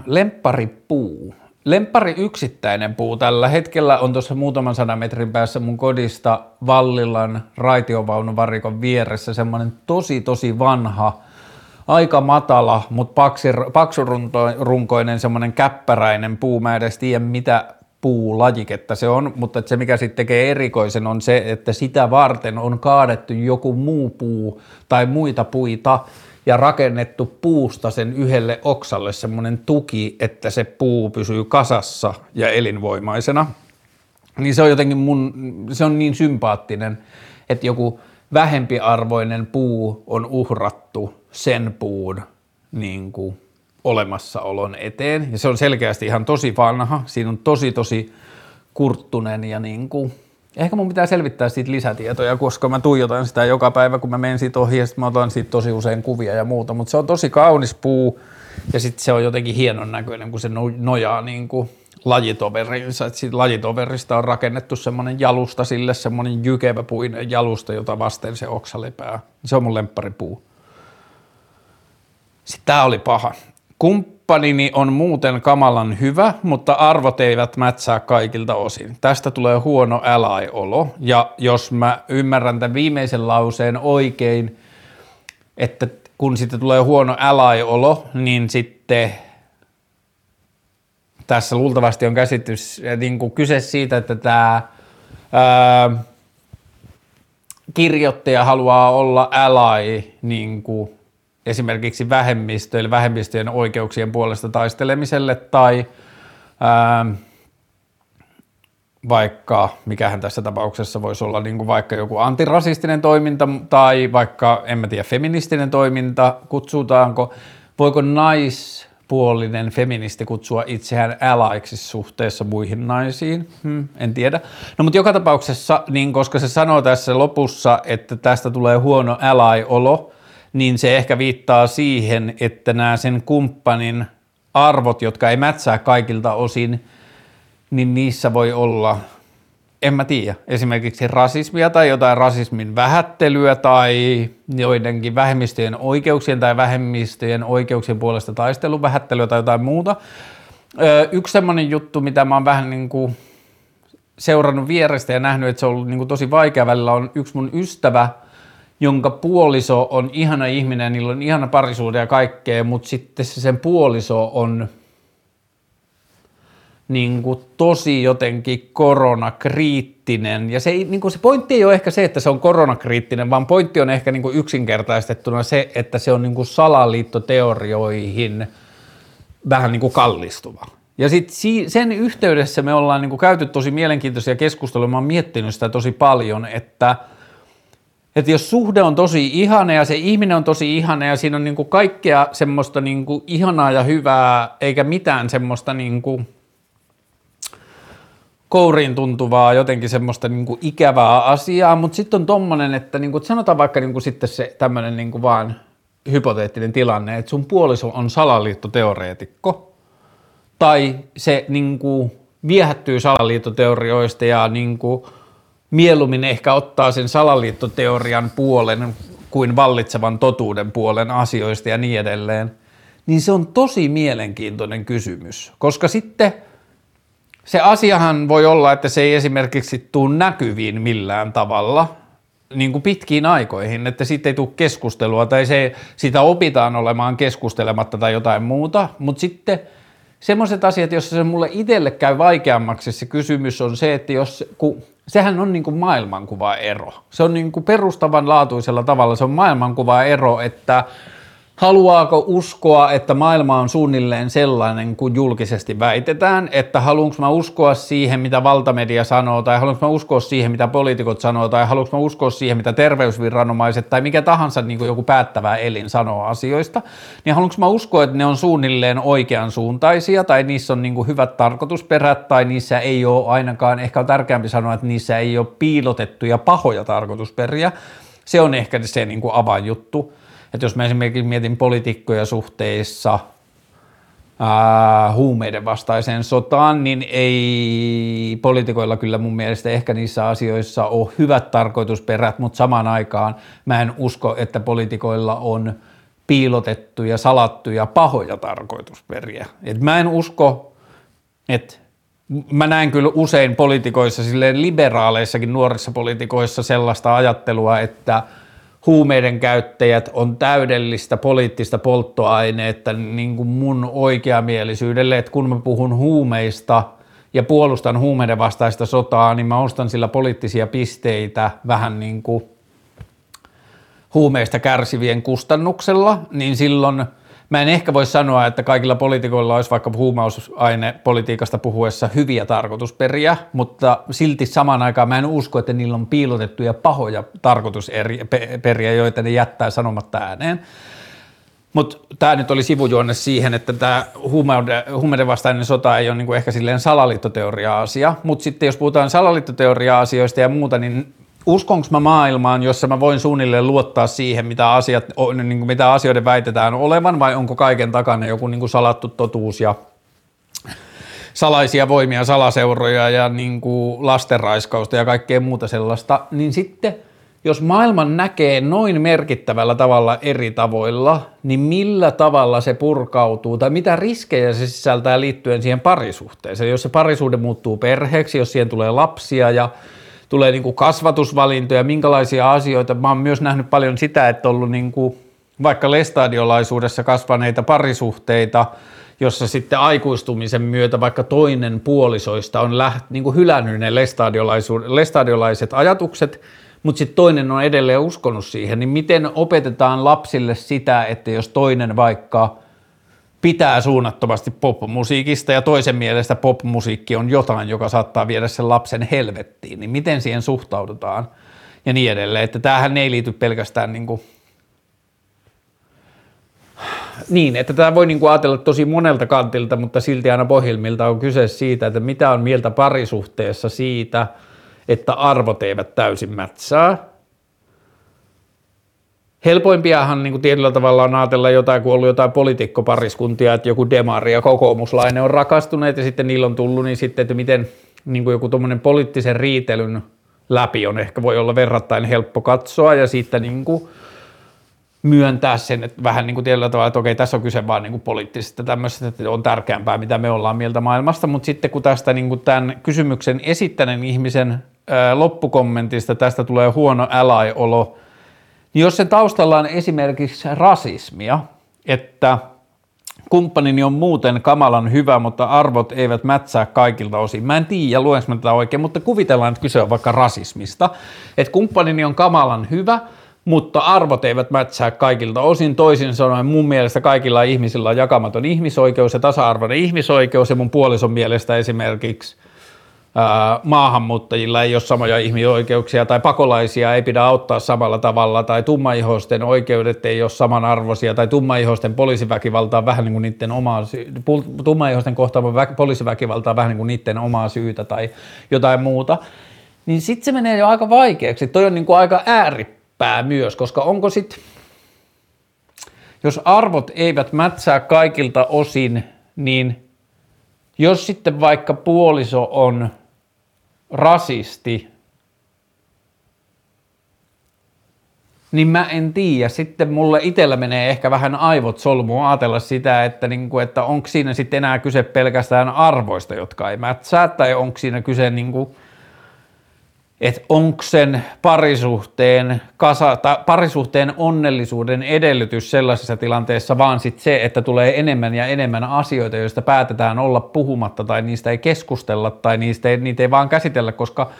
Lempparipuu. Lemppari yksittäinen puu tällä hetkellä on tuossa muutaman sadan metrin päässä mun kodista Vallilan raitiovaunuvarikon vieressä semmoinen tosi tosi vanha, aika matala, mutta paksurunkoinen semmoinen käppäräinen puu. Mä edes tiedä mitä puulajiketta se on, mutta se mikä sitten tekee erikoisen on se, että sitä varten on kaadettu joku muu puu tai muita puita ja rakennettu puusta sen yhdelle oksalle semmoinen tuki, että se puu pysyy kasassa ja elinvoimaisena. Niin se on jotenkin mun, se on niin sympaattinen, että joku vähempiarvoinen puu on uhrattu sen puun niin kuin olemassaolon eteen. Ja se on selkeästi ihan tosi vanha. Siinä on tosi tosi kurttunen ja niin kuin, ehkä mun pitää selvittää siitä lisätietoja, koska mä tuijotan sitä joka päivä, kun mä menen siitä ohi ja mä otan siitä tosi usein kuvia ja muuta. Mutta se on tosi kaunis puu ja sitten se on jotenkin hienon näköinen, kun se nojaa niin kuin lajitoverinsa. Et siitä lajitoverista on rakennettu semmoinen jalusta sille, semmoinen jykevä puinen jalusta, jota vasten se oksa lepää. Se on mun lempparipuu. Sitten tää oli paha. Kumppanini on muuten kamalan hyvä, mutta arvot eivät mätsää kaikilta osin. Tästä tulee huono älai-olo. Ja jos mä ymmärrän tämän viimeisen lauseen oikein, että kun sitten tulee huono älai-olo, niin sitten tässä luultavasti on käsitys, niin kuin kyse siitä, että tämä ää, kirjoittaja haluaa olla ally niin kuin esimerkiksi vähemmistöille, vähemmistöjen oikeuksien puolesta taistelemiselle tai ää, vaikka, mikähän tässä tapauksessa voisi olla niin kuin vaikka joku antirasistinen toiminta tai vaikka, en mä tiedä, feministinen toiminta, kutsutaanko, voiko naispuolinen feministi kutsua itseään älaiksi suhteessa muihin naisiin, hmm, en tiedä. No mutta joka tapauksessa, niin koska se sanoo tässä lopussa, että tästä tulee huono ally-olo, niin se ehkä viittaa siihen, että nämä sen kumppanin arvot, jotka ei mätsää kaikilta osin, niin niissä voi olla, en mä tiedä, esimerkiksi rasismia tai jotain rasismin vähättelyä tai joidenkin vähemmistöjen oikeuksien tai vähemmistöjen oikeuksien puolesta taistelun vähättelyä tai jotain muuta. Yksi semmoinen juttu, mitä mä oon vähän niin kuin seurannut vierestä ja nähnyt, että se on ollut niin kuin tosi vaikea välillä, on yksi mun ystävä – jonka puoliso on ihana ihminen, niillä on ihana parisuuden ja kaikkea, mutta sitten se sen puoliso on niin kuin tosi jotenkin koronakriittinen. Ja se, ei, niin kuin se pointti ei ole ehkä se, että se on koronakriittinen, vaan pointti on ehkä niin kuin yksinkertaistettuna se, että se on niin kuin salaliittoteorioihin vähän niin kuin kallistuva. Ja sitten sen yhteydessä me ollaan niin kuin käyty tosi mielenkiintoisia keskusteluja, mä oon miettinyt sitä tosi paljon, että – että jos suhde on tosi ihana ja se ihminen on tosi ihana ja siinä on kuin kaikkea semmoista niin kuin ihanaa ja hyvää, eikä mitään semmoista niin kuin kouriin tuntuvaa, jotenkin semmoista niin kuin ikävää asiaa, mutta sitten on tommonen, että kuin, sanotaan vaikka kuin sitten se tämmöinen niin kuin vaan hypoteettinen tilanne, että sun puoliso on salaliittoteoreetikko, tai se niin kuin, viehättyy salaliittoteorioista ja kuin, mieluummin ehkä ottaa sen salaliittoteorian puolen kuin vallitsevan totuuden puolen asioista ja niin edelleen, niin se on tosi mielenkiintoinen kysymys, koska sitten se asiahan voi olla, että se ei esimerkiksi tule näkyviin millään tavalla niin kuin pitkiin aikoihin, että siitä ei tule keskustelua tai se, sitä opitaan olemaan keskustelematta tai jotain muuta, mutta sitten semmoiset asiat, joissa se mulle itselle käy vaikeammaksi se kysymys on se, että jos, kun sehän on niin kuin maailmankuva ero. Se on niin kuin perustavanlaatuisella tavalla, se on maailmankuva ero, että Haluaako uskoa, että maailma on suunnilleen sellainen kuin julkisesti väitetään, että haluanko mä uskoa siihen, mitä valtamedia sanoo, tai haluanko mä uskoa siihen, mitä poliitikot sanoo, tai haluanko mä uskoa siihen, mitä terveysviranomaiset tai mikä tahansa niin kuin joku päättävä elin sanoo asioista, niin haluanko mä uskoa, että ne on suunnilleen oikean suuntaisia, tai niissä on niin kuin hyvät tarkoitusperät, tai niissä ei ole ainakaan, ehkä on tärkeämpi sanoa, että niissä ei ole piilotettuja pahoja tarkoitusperiä, se on ehkä se niin kuin avainjuttu että jos mä esimerkiksi mietin poliitikkoja suhteissa ää, huumeiden vastaiseen sotaan, niin ei poliitikoilla kyllä mun mielestä ehkä niissä asioissa ole hyvät tarkoitusperät, mutta samaan aikaan mä en usko, että poliitikoilla on piilotettuja, salattuja, pahoja tarkoitusperiä. Et mä en usko, että mä näen kyllä usein poliitikoissa, silleen liberaaleissakin nuorissa poliitikoissa sellaista ajattelua, että – huumeiden käyttäjät on täydellistä poliittista polttoaineetta niin kuin mun oikeamielisyydelle, että kun mä puhun huumeista ja puolustan huumeiden vastaista sotaa, niin mä ostan sillä poliittisia pisteitä vähän niin kuin huumeista kärsivien kustannuksella, niin silloin – Mä en ehkä voi sanoa, että kaikilla poliitikoilla olisi vaikka huumausaine politiikasta puhuessa hyviä tarkoitusperiä, mutta silti samaan aikaan mä en usko, että niillä on piilotettuja pahoja tarkoitusperiä, joita ne jättää sanomatta ääneen. Mutta tämä nyt oli sivujuonne siihen, että tämä huumeiden vastainen sota ei ole niinku ehkä silleen salaliittoteoria-asia, mutta sitten jos puhutaan salaliittoteoria-asioista ja muuta, niin uskonko mä maailmaan, jossa mä voin suunnilleen luottaa siihen, mitä, asiat, niin kuin mitä asioiden väitetään olevan, vai onko kaiken takana joku niin kuin salattu totuus ja salaisia voimia, salaseuroja ja niin kuin lastenraiskausta ja kaikkea muuta sellaista, niin sitten jos maailman näkee noin merkittävällä tavalla eri tavoilla, niin millä tavalla se purkautuu tai mitä riskejä se sisältää liittyen siihen parisuhteeseen. Jos se parisuhde muuttuu perheeksi, jos siihen tulee lapsia ja tulee niin kuin kasvatusvalintoja, minkälaisia asioita. Mä oon myös nähnyt paljon sitä, että on ollut niin kuin vaikka lestadiolaisuudessa kasvaneita parisuhteita, jossa sitten aikuistumisen myötä vaikka toinen puolisoista on läht, niin kuin hylännyt ne lestadiolaiset ajatukset, mutta sitten toinen on edelleen uskonut siihen, niin miten opetetaan lapsille sitä, että jos toinen vaikka – pitää suunnattomasti popmusiikista ja toisen mielestä popmusiikki on jotain, joka saattaa viedä sen lapsen helvettiin, niin miten siihen suhtaudutaan ja niin edelleen. Että tämähän ei liity pelkästään niin kuin niin, että tämä voi niin kuin ajatella tosi monelta kantilta, mutta silti aina pohjimmilta on kyse siitä, että mitä on mieltä parisuhteessa siitä, että arvot eivät täysin mätsää, helpoimpiahan niin kuin tietyllä tavalla on ajatella jotain, kun on ollut jotain poliitikkopariskuntia, että joku demari ja kokoomuslainen on rakastuneet ja sitten niillä on tullut, niin sitten, että miten niin kuin joku tuommoinen poliittisen riitelyn läpi on ehkä voi olla verrattain helppo katsoa ja sitten niin kuin myöntää sen, että vähän niin kuin tietyllä tavalla, että okei, tässä on kyse vaan niin kuin poliittisesta tämmöisestä, että on tärkeämpää, mitä me ollaan mieltä maailmasta, mutta sitten kun tästä niin kuin tämän kysymyksen esittäneen ihmisen ää, loppukommentista tästä tulee huono älaiolo, niin jos se taustalla on esimerkiksi rasismia, että kumppanini on muuten kamalan hyvä, mutta arvot eivät mätsää kaikilta osin. Mä en tiedä, luenko mä tätä oikein, mutta kuvitellaan, että kyse on vaikka rasismista. Että kumppanini on kamalan hyvä, mutta arvot eivät mätsää kaikilta osin. Toisin sanoen mun mielestä kaikilla ihmisillä on jakamaton ihmisoikeus ja tasa-arvoinen ihmisoikeus ja mun puolison mielestä esimerkiksi – maahanmuuttajilla ei ole samoja ihmisoikeuksia tai pakolaisia ei pidä auttaa samalla tavalla tai tummaihoisten oikeudet ei ole samanarvoisia tai tummaihoisten poliisiväkivalta on vähän niin kuin niiden omaa sy- tummaihoisten kohtaama vä- poliisiväkivalta on vähän niin kuin niiden omaa syytä tai jotain muuta, niin sitten se menee jo aika vaikeaksi. Toi on niin kuin aika ääripää myös, koska onko sitten, jos arvot eivät mätsää kaikilta osin, niin jos sitten vaikka puoliso on rasisti, niin mä en tiedä. Sitten mulle itsellä menee ehkä vähän aivot solmuun ajatella sitä, että, niin kuin, että onko siinä sitten enää kyse pelkästään arvoista, jotka ei mätsää, tai onko siinä kyse niin kuin, että onko sen parisuhteen, kasa, tai parisuhteen onnellisuuden edellytys sellaisessa tilanteessa vaan sit se, että tulee enemmän ja enemmän asioita, joista päätetään olla puhumatta tai niistä ei keskustella tai niistä ei, niitä ei vaan käsitellä, koska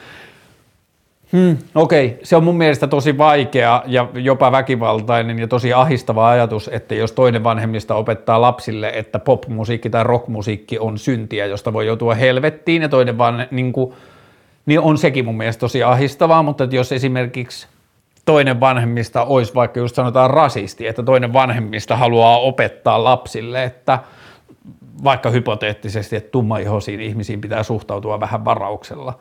Hmm, Okei, okay. se on mun mielestä tosi vaikea ja jopa väkivaltainen ja tosi ahistava ajatus, että jos toinen vanhemmista opettaa lapsille, että popmusiikki tai rockmusiikki on syntiä, josta voi joutua helvettiin ja toinen vaan niin kuin, niin on sekin mun mielestä tosi ahistavaa, mutta että jos esimerkiksi toinen vanhemmista olisi vaikka just sanotaan rasisti, että toinen vanhemmista haluaa opettaa lapsille, että vaikka hypoteettisesti, että tummaihoisiin ihmisiin pitää suhtautua vähän varauksella,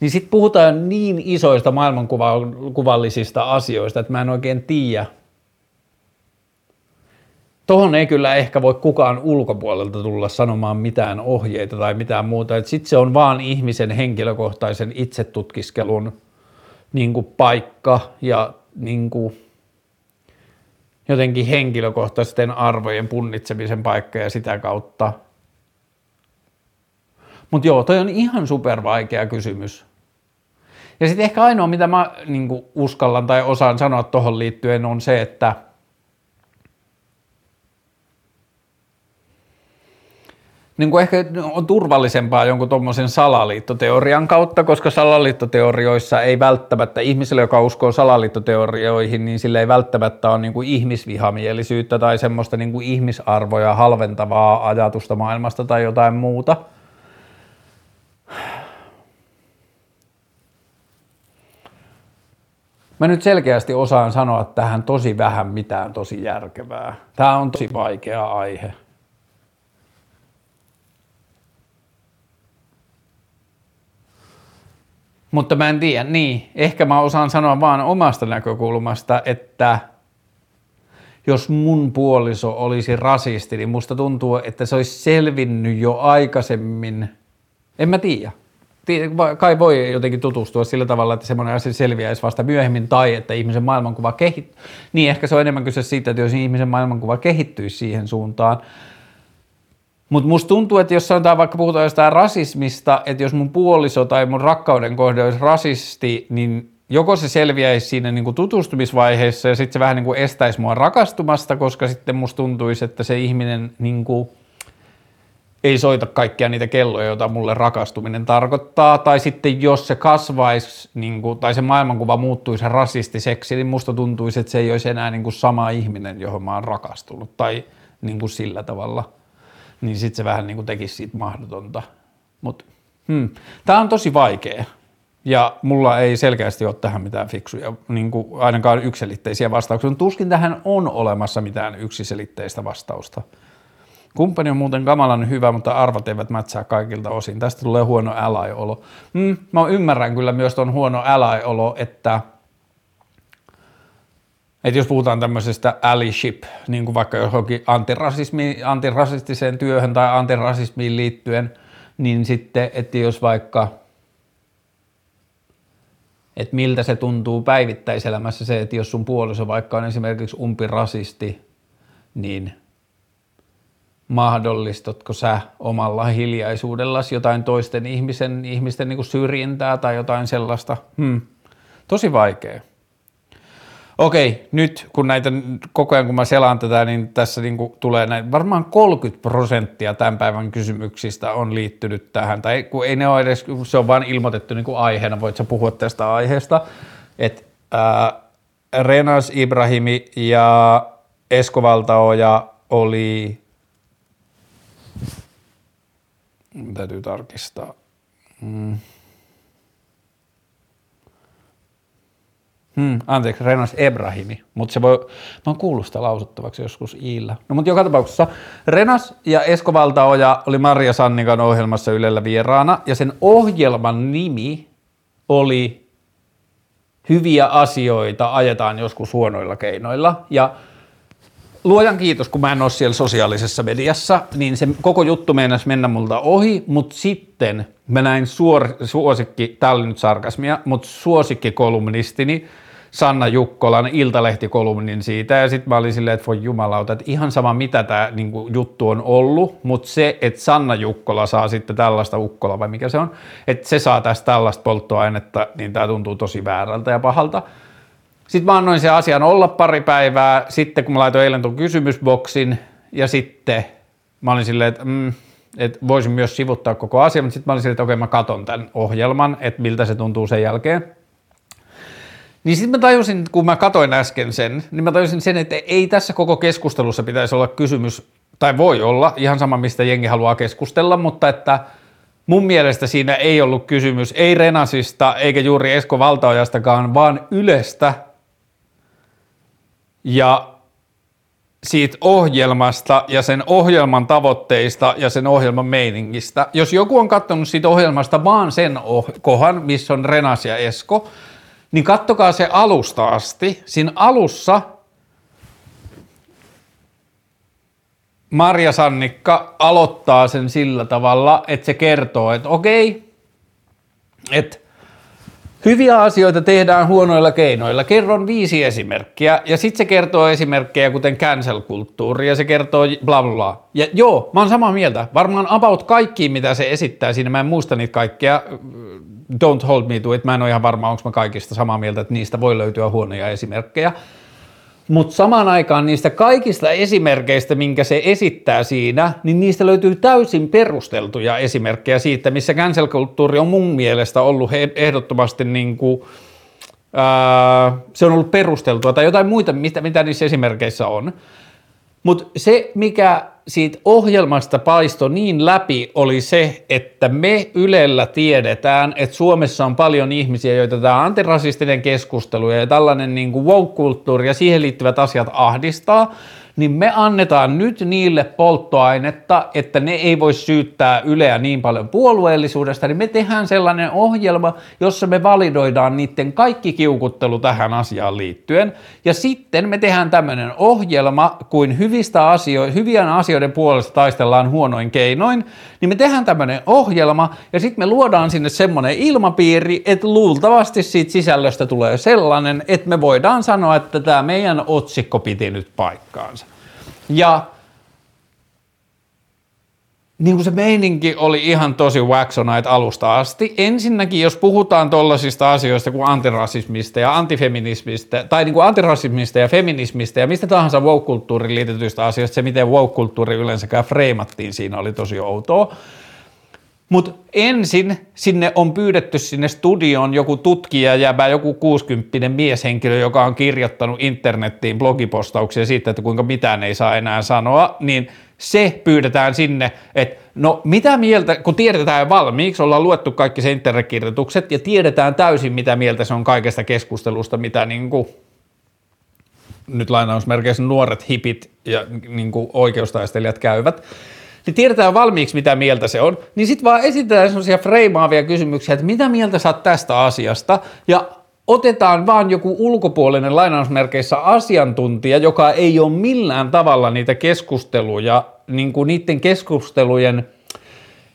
niin sitten puhutaan niin isoista maailmankuvallisista asioista, että mä en oikein tiedä. Tuohon ei kyllä ehkä voi kukaan ulkopuolelta tulla sanomaan mitään ohjeita tai mitään muuta. Sitten se on vaan ihmisen henkilökohtaisen itsetutkiskelun niin kuin paikka ja niin kuin jotenkin henkilökohtaisten arvojen punnitsemisen paikka ja sitä kautta. Mutta joo, toi on ihan super vaikea kysymys. Ja sitten ehkä ainoa, mitä mä niin uskallan tai osaan sanoa tuohon liittyen, on se, että – niin kuin ehkä on turvallisempaa jonkun tuommoisen salaliittoteorian kautta, koska salaliittoteorioissa ei välttämättä, ihmiselle, joka uskoo salaliittoteorioihin, niin sille ei välttämättä ole niin kuin ihmisvihamielisyyttä tai semmoista niin kuin ihmisarvoja halventavaa ajatusta maailmasta tai jotain muuta. Mä nyt selkeästi osaan sanoa tähän tosi vähän mitään tosi järkevää. Tämä on tosi vaikea aihe. Mutta mä en tiedä, niin. Ehkä mä osaan sanoa vaan omasta näkökulmasta, että jos mun puoliso olisi rasisti, niin musta tuntuu, että se olisi selvinnyt jo aikaisemmin. En mä tiedä. Kai voi jotenkin tutustua sillä tavalla, että semmoinen asia selviäisi vasta myöhemmin, tai että ihmisen maailmankuva kehittyy. Niin ehkä se on enemmän kyse siitä, että jos ihmisen maailmankuva kehittyisi siihen suuntaan, mutta musta tuntuu, että jos sanotaan vaikka puhutaan jostain rasismista, että jos mun puoliso tai mun rakkauden kohde olisi rasisti, niin joko se selviäisi siinä niin kuin tutustumisvaiheessa ja sitten se vähän niin kuin estäisi mua rakastumasta, koska sitten musta tuntuisi, että se ihminen niin kuin ei soita kaikkia niitä kelloja, joita mulle rakastuminen tarkoittaa, tai sitten jos se kasvaisi, niin kuin, tai se maailmankuva muuttuisi rasistiseksi, niin musta tuntuisi, että se ei olisi enää niin kuin sama ihminen, johon mä oon rakastunut, tai niin kuin sillä tavalla – niin sitten se vähän niin kuin tekisi siitä mahdotonta. Mut, hmm. Tämä on tosi vaikea ja mulla ei selkeästi ole tähän mitään fiksuja, niin kuin ainakaan yksilitteisiä vastauksia. Tuskin tähän on olemassa mitään yksiselitteistä vastausta. Kumppani on muuten kamalan hyvä, mutta arvat eivät mätsää kaikilta osin. Tästä tulee huono ally-olo. Hmm, mä ymmärrän kyllä myös tuon huono ally-olo, että – että jos puhutaan tämmöisestä allyship, niin kuin vaikka johonkin antirasismi, antirasistiseen työhön tai antirasismiin liittyen, niin sitten, että jos vaikka, että miltä se tuntuu päivittäiselämässä se, että jos sun puoliso vaikka on esimerkiksi umpirasisti, niin mahdollistatko sä omalla hiljaisuudellasi jotain toisten ihmisen, ihmisten niin kuin syrjintää tai jotain sellaista? Hmm. Tosi vaikea. Okei, nyt kun näitä koko ajan kun mä selaan tätä, niin tässä niin kuin tulee näin, varmaan 30 prosenttia tämän päivän kysymyksistä on liittynyt tähän, tai kun ei ne ole edes, se on vain ilmoitettu niin kuin aiheena, voit sä puhua tästä aiheesta, että Renas Ibrahimi ja Esko Valtaoja oli, täytyy tarkistaa, mm. Hmm, anteeksi, Renas Ebrahimi, mutta se voi, mä oon kuullut sitä lausuttavaksi joskus Iillä. No mutta joka tapauksessa Renas ja Esko Valtaoja oli Maria Sannikan ohjelmassa Ylellä vieraana ja sen ohjelman nimi oli Hyviä asioita ajetaan joskus huonoilla keinoilla ja luojan kiitos, kun mä en ole siellä sosiaalisessa mediassa, niin se koko juttu meinasi mennä multa ohi, mutta sitten mä näin suor, suosikki, tää oli nyt sarkasmia, mutta suosikki kolumnistini Sanna Jukkolan iltalehtikolumnin siitä, ja sitten mä olin silleen, että voi jumalauta, että ihan sama mitä tämä niin juttu on ollut, mutta se, että Sanna Jukkola saa sitten tällaista Ukkola vai mikä se on, että se saa tästä tällaista polttoainetta, niin tämä tuntuu tosi väärältä ja pahalta. Sitten mä annoin sen asian olla pari päivää, sitten kun mä laitoin eilen tuon kysymysboksin, ja sitten mä olin silleen, että, mm, että voisin myös sivuttaa koko asian, mutta sitten mä olin silleen, että okei, mä katon tämän ohjelman, että miltä se tuntuu sen jälkeen. Niin sitten mä tajusin, kun mä katoin äsken sen, niin mä tajusin sen, että ei tässä koko keskustelussa pitäisi olla kysymys, tai voi olla, ihan sama mistä jengi haluaa keskustella, mutta että mun mielestä siinä ei ollut kysymys ei Renasista eikä juuri Esko Valtaojastakaan, vaan Ylestä ja siitä ohjelmasta ja sen ohjelman tavoitteista ja sen ohjelman meiningistä. Jos joku on katsonut siitä ohjelmasta vaan sen oh- kohan, missä on Renas ja Esko, niin kattokaa se alusta asti. Siinä alussa Marja Sannikka aloittaa sen sillä tavalla, että se kertoo, että okei, että Hyviä asioita tehdään huonoilla keinoilla. Kerron viisi esimerkkiä ja sitten se kertoo esimerkkejä kuten cancel-kulttuuri ja se kertoo bla bla bla. Ja joo, mä oon samaa mieltä. Varmaan about kaikki, mitä se esittää siinä, mä en muista niitä kaikkea. Don't hold me to it. Mä en ole ihan varma, onko mä kaikista samaa mieltä, että niistä voi löytyä huonoja esimerkkejä. Mutta samaan aikaan niistä kaikista esimerkkeistä, minkä se esittää siinä, niin niistä löytyy täysin perusteltuja esimerkkejä siitä, missä cancel-kulttuuri on mun mielestä ollut ehdottomasti niin kuin, ää, se on ollut perusteltua tai jotain muita, mitä, mitä niissä esimerkkeissä on. Mutta se, mikä siitä ohjelmasta paisto niin läpi, oli se, että me Ylellä tiedetään, että Suomessa on paljon ihmisiä, joita tämä antirasistinen keskustelu ja tällainen niin woke-kulttuuri ja siihen liittyvät asiat ahdistaa, niin me annetaan nyt niille polttoainetta, että ne ei voi syyttää Yleä niin paljon puolueellisuudesta, niin me tehdään sellainen ohjelma, jossa me validoidaan niiden kaikki kiukuttelu tähän asiaan liittyen, ja sitten me tehdään tämmöinen ohjelma, kuin hyvistä asio- hyvien asioiden puolesta taistellaan huonoin keinoin, niin me tehdään tämmöinen ohjelma, ja sitten me luodaan sinne semmoinen ilmapiiri, että luultavasti siitä sisällöstä tulee sellainen, että me voidaan sanoa, että tämä meidän otsikko piti nyt paikkaansa. Ja niin kuin se meininki oli ihan tosi waxonite alusta asti. Ensinnäkin, jos puhutaan tollaisista asioista kuin antirasismista ja antifeminismistä, tai niin kuin antirasismista ja feminismistä ja mistä tahansa woke-kulttuuriin liitetyistä asioista, se miten woke-kulttuuri yleensäkään freimattiin siinä oli tosi outoa. Mutta ensin sinne on pyydetty sinne studioon joku tutkija jäbä, joku 60 mieshenkilö, joka on kirjoittanut internettiin blogipostauksia siitä, että kuinka mitään ei saa enää sanoa, niin se pyydetään sinne, että no mitä mieltä, kun tiedetään valmiiksi, ollaan luettu kaikki se internetkirjoitukset ja tiedetään täysin mitä mieltä se on kaikesta keskustelusta, mitä niin kuin, nyt lainausmerkeissä nuoret hipit ja niin kuin oikeustaistelijat käyvät, niin tiedetään valmiiksi, mitä mieltä se on, niin sitten vaan esitetään sellaisia freimaavia kysymyksiä, että mitä mieltä sä oot tästä asiasta, ja otetaan vaan joku ulkopuolinen lainausmerkeissä asiantuntija, joka ei ole millään tavalla niitä keskusteluja, niin kuin niiden keskustelujen –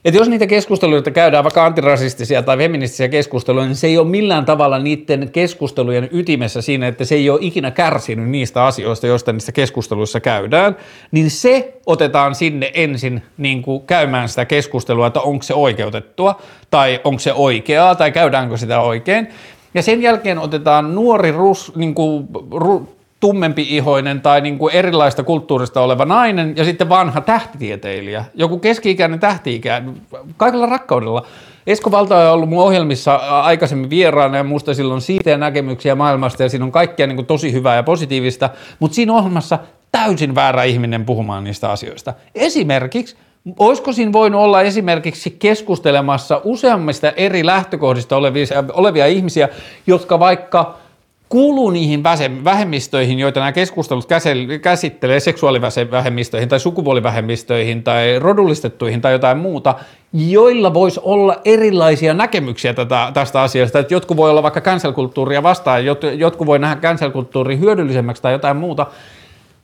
että jos niitä keskusteluita käydään, vaikka antirasistisia tai feministisiä keskusteluja, niin se ei ole millään tavalla niiden keskustelujen ytimessä siinä, että se ei ole ikinä kärsinyt niistä asioista, joista niissä keskusteluissa käydään, niin se otetaan sinne ensin niin kuin käymään sitä keskustelua, että onko se oikeutettua tai onko se oikeaa tai käydäänkö sitä oikein. Ja sen jälkeen otetaan nuori rus, niin kuin, ru, tummempi-ihoinen tai niin kuin erilaista kulttuurista oleva nainen ja sitten vanha tähtitieteilijä, joku keski-ikäinen tähti-ikäinen, kaikella rakkaudella. Esko Valta on ollut mun ohjelmissa aikaisemmin vieraana ja muista silloin siitä ja näkemyksiä maailmasta ja siinä on kaikkea niin kuin tosi hyvää ja positiivista, mutta siinä ohjelmassa täysin väärä ihminen puhumaan niistä asioista. Esimerkiksi Olisiko siinä voinut olla esimerkiksi keskustelemassa useammista eri lähtökohdista olevia, olevia ihmisiä, jotka vaikka kuuluu niihin vähemmistöihin, joita nämä keskustelut käsittelee, seksuaalivähemmistöihin tai sukupuolivähemmistöihin tai rodullistettuihin tai jotain muuta, joilla voisi olla erilaisia näkemyksiä tätä, tästä asiasta. Että jotkut voi olla vaikka cancel-kulttuuria vastaan, jotkut voi nähdä cancel-kulttuuria hyödyllisemmäksi tai jotain muuta.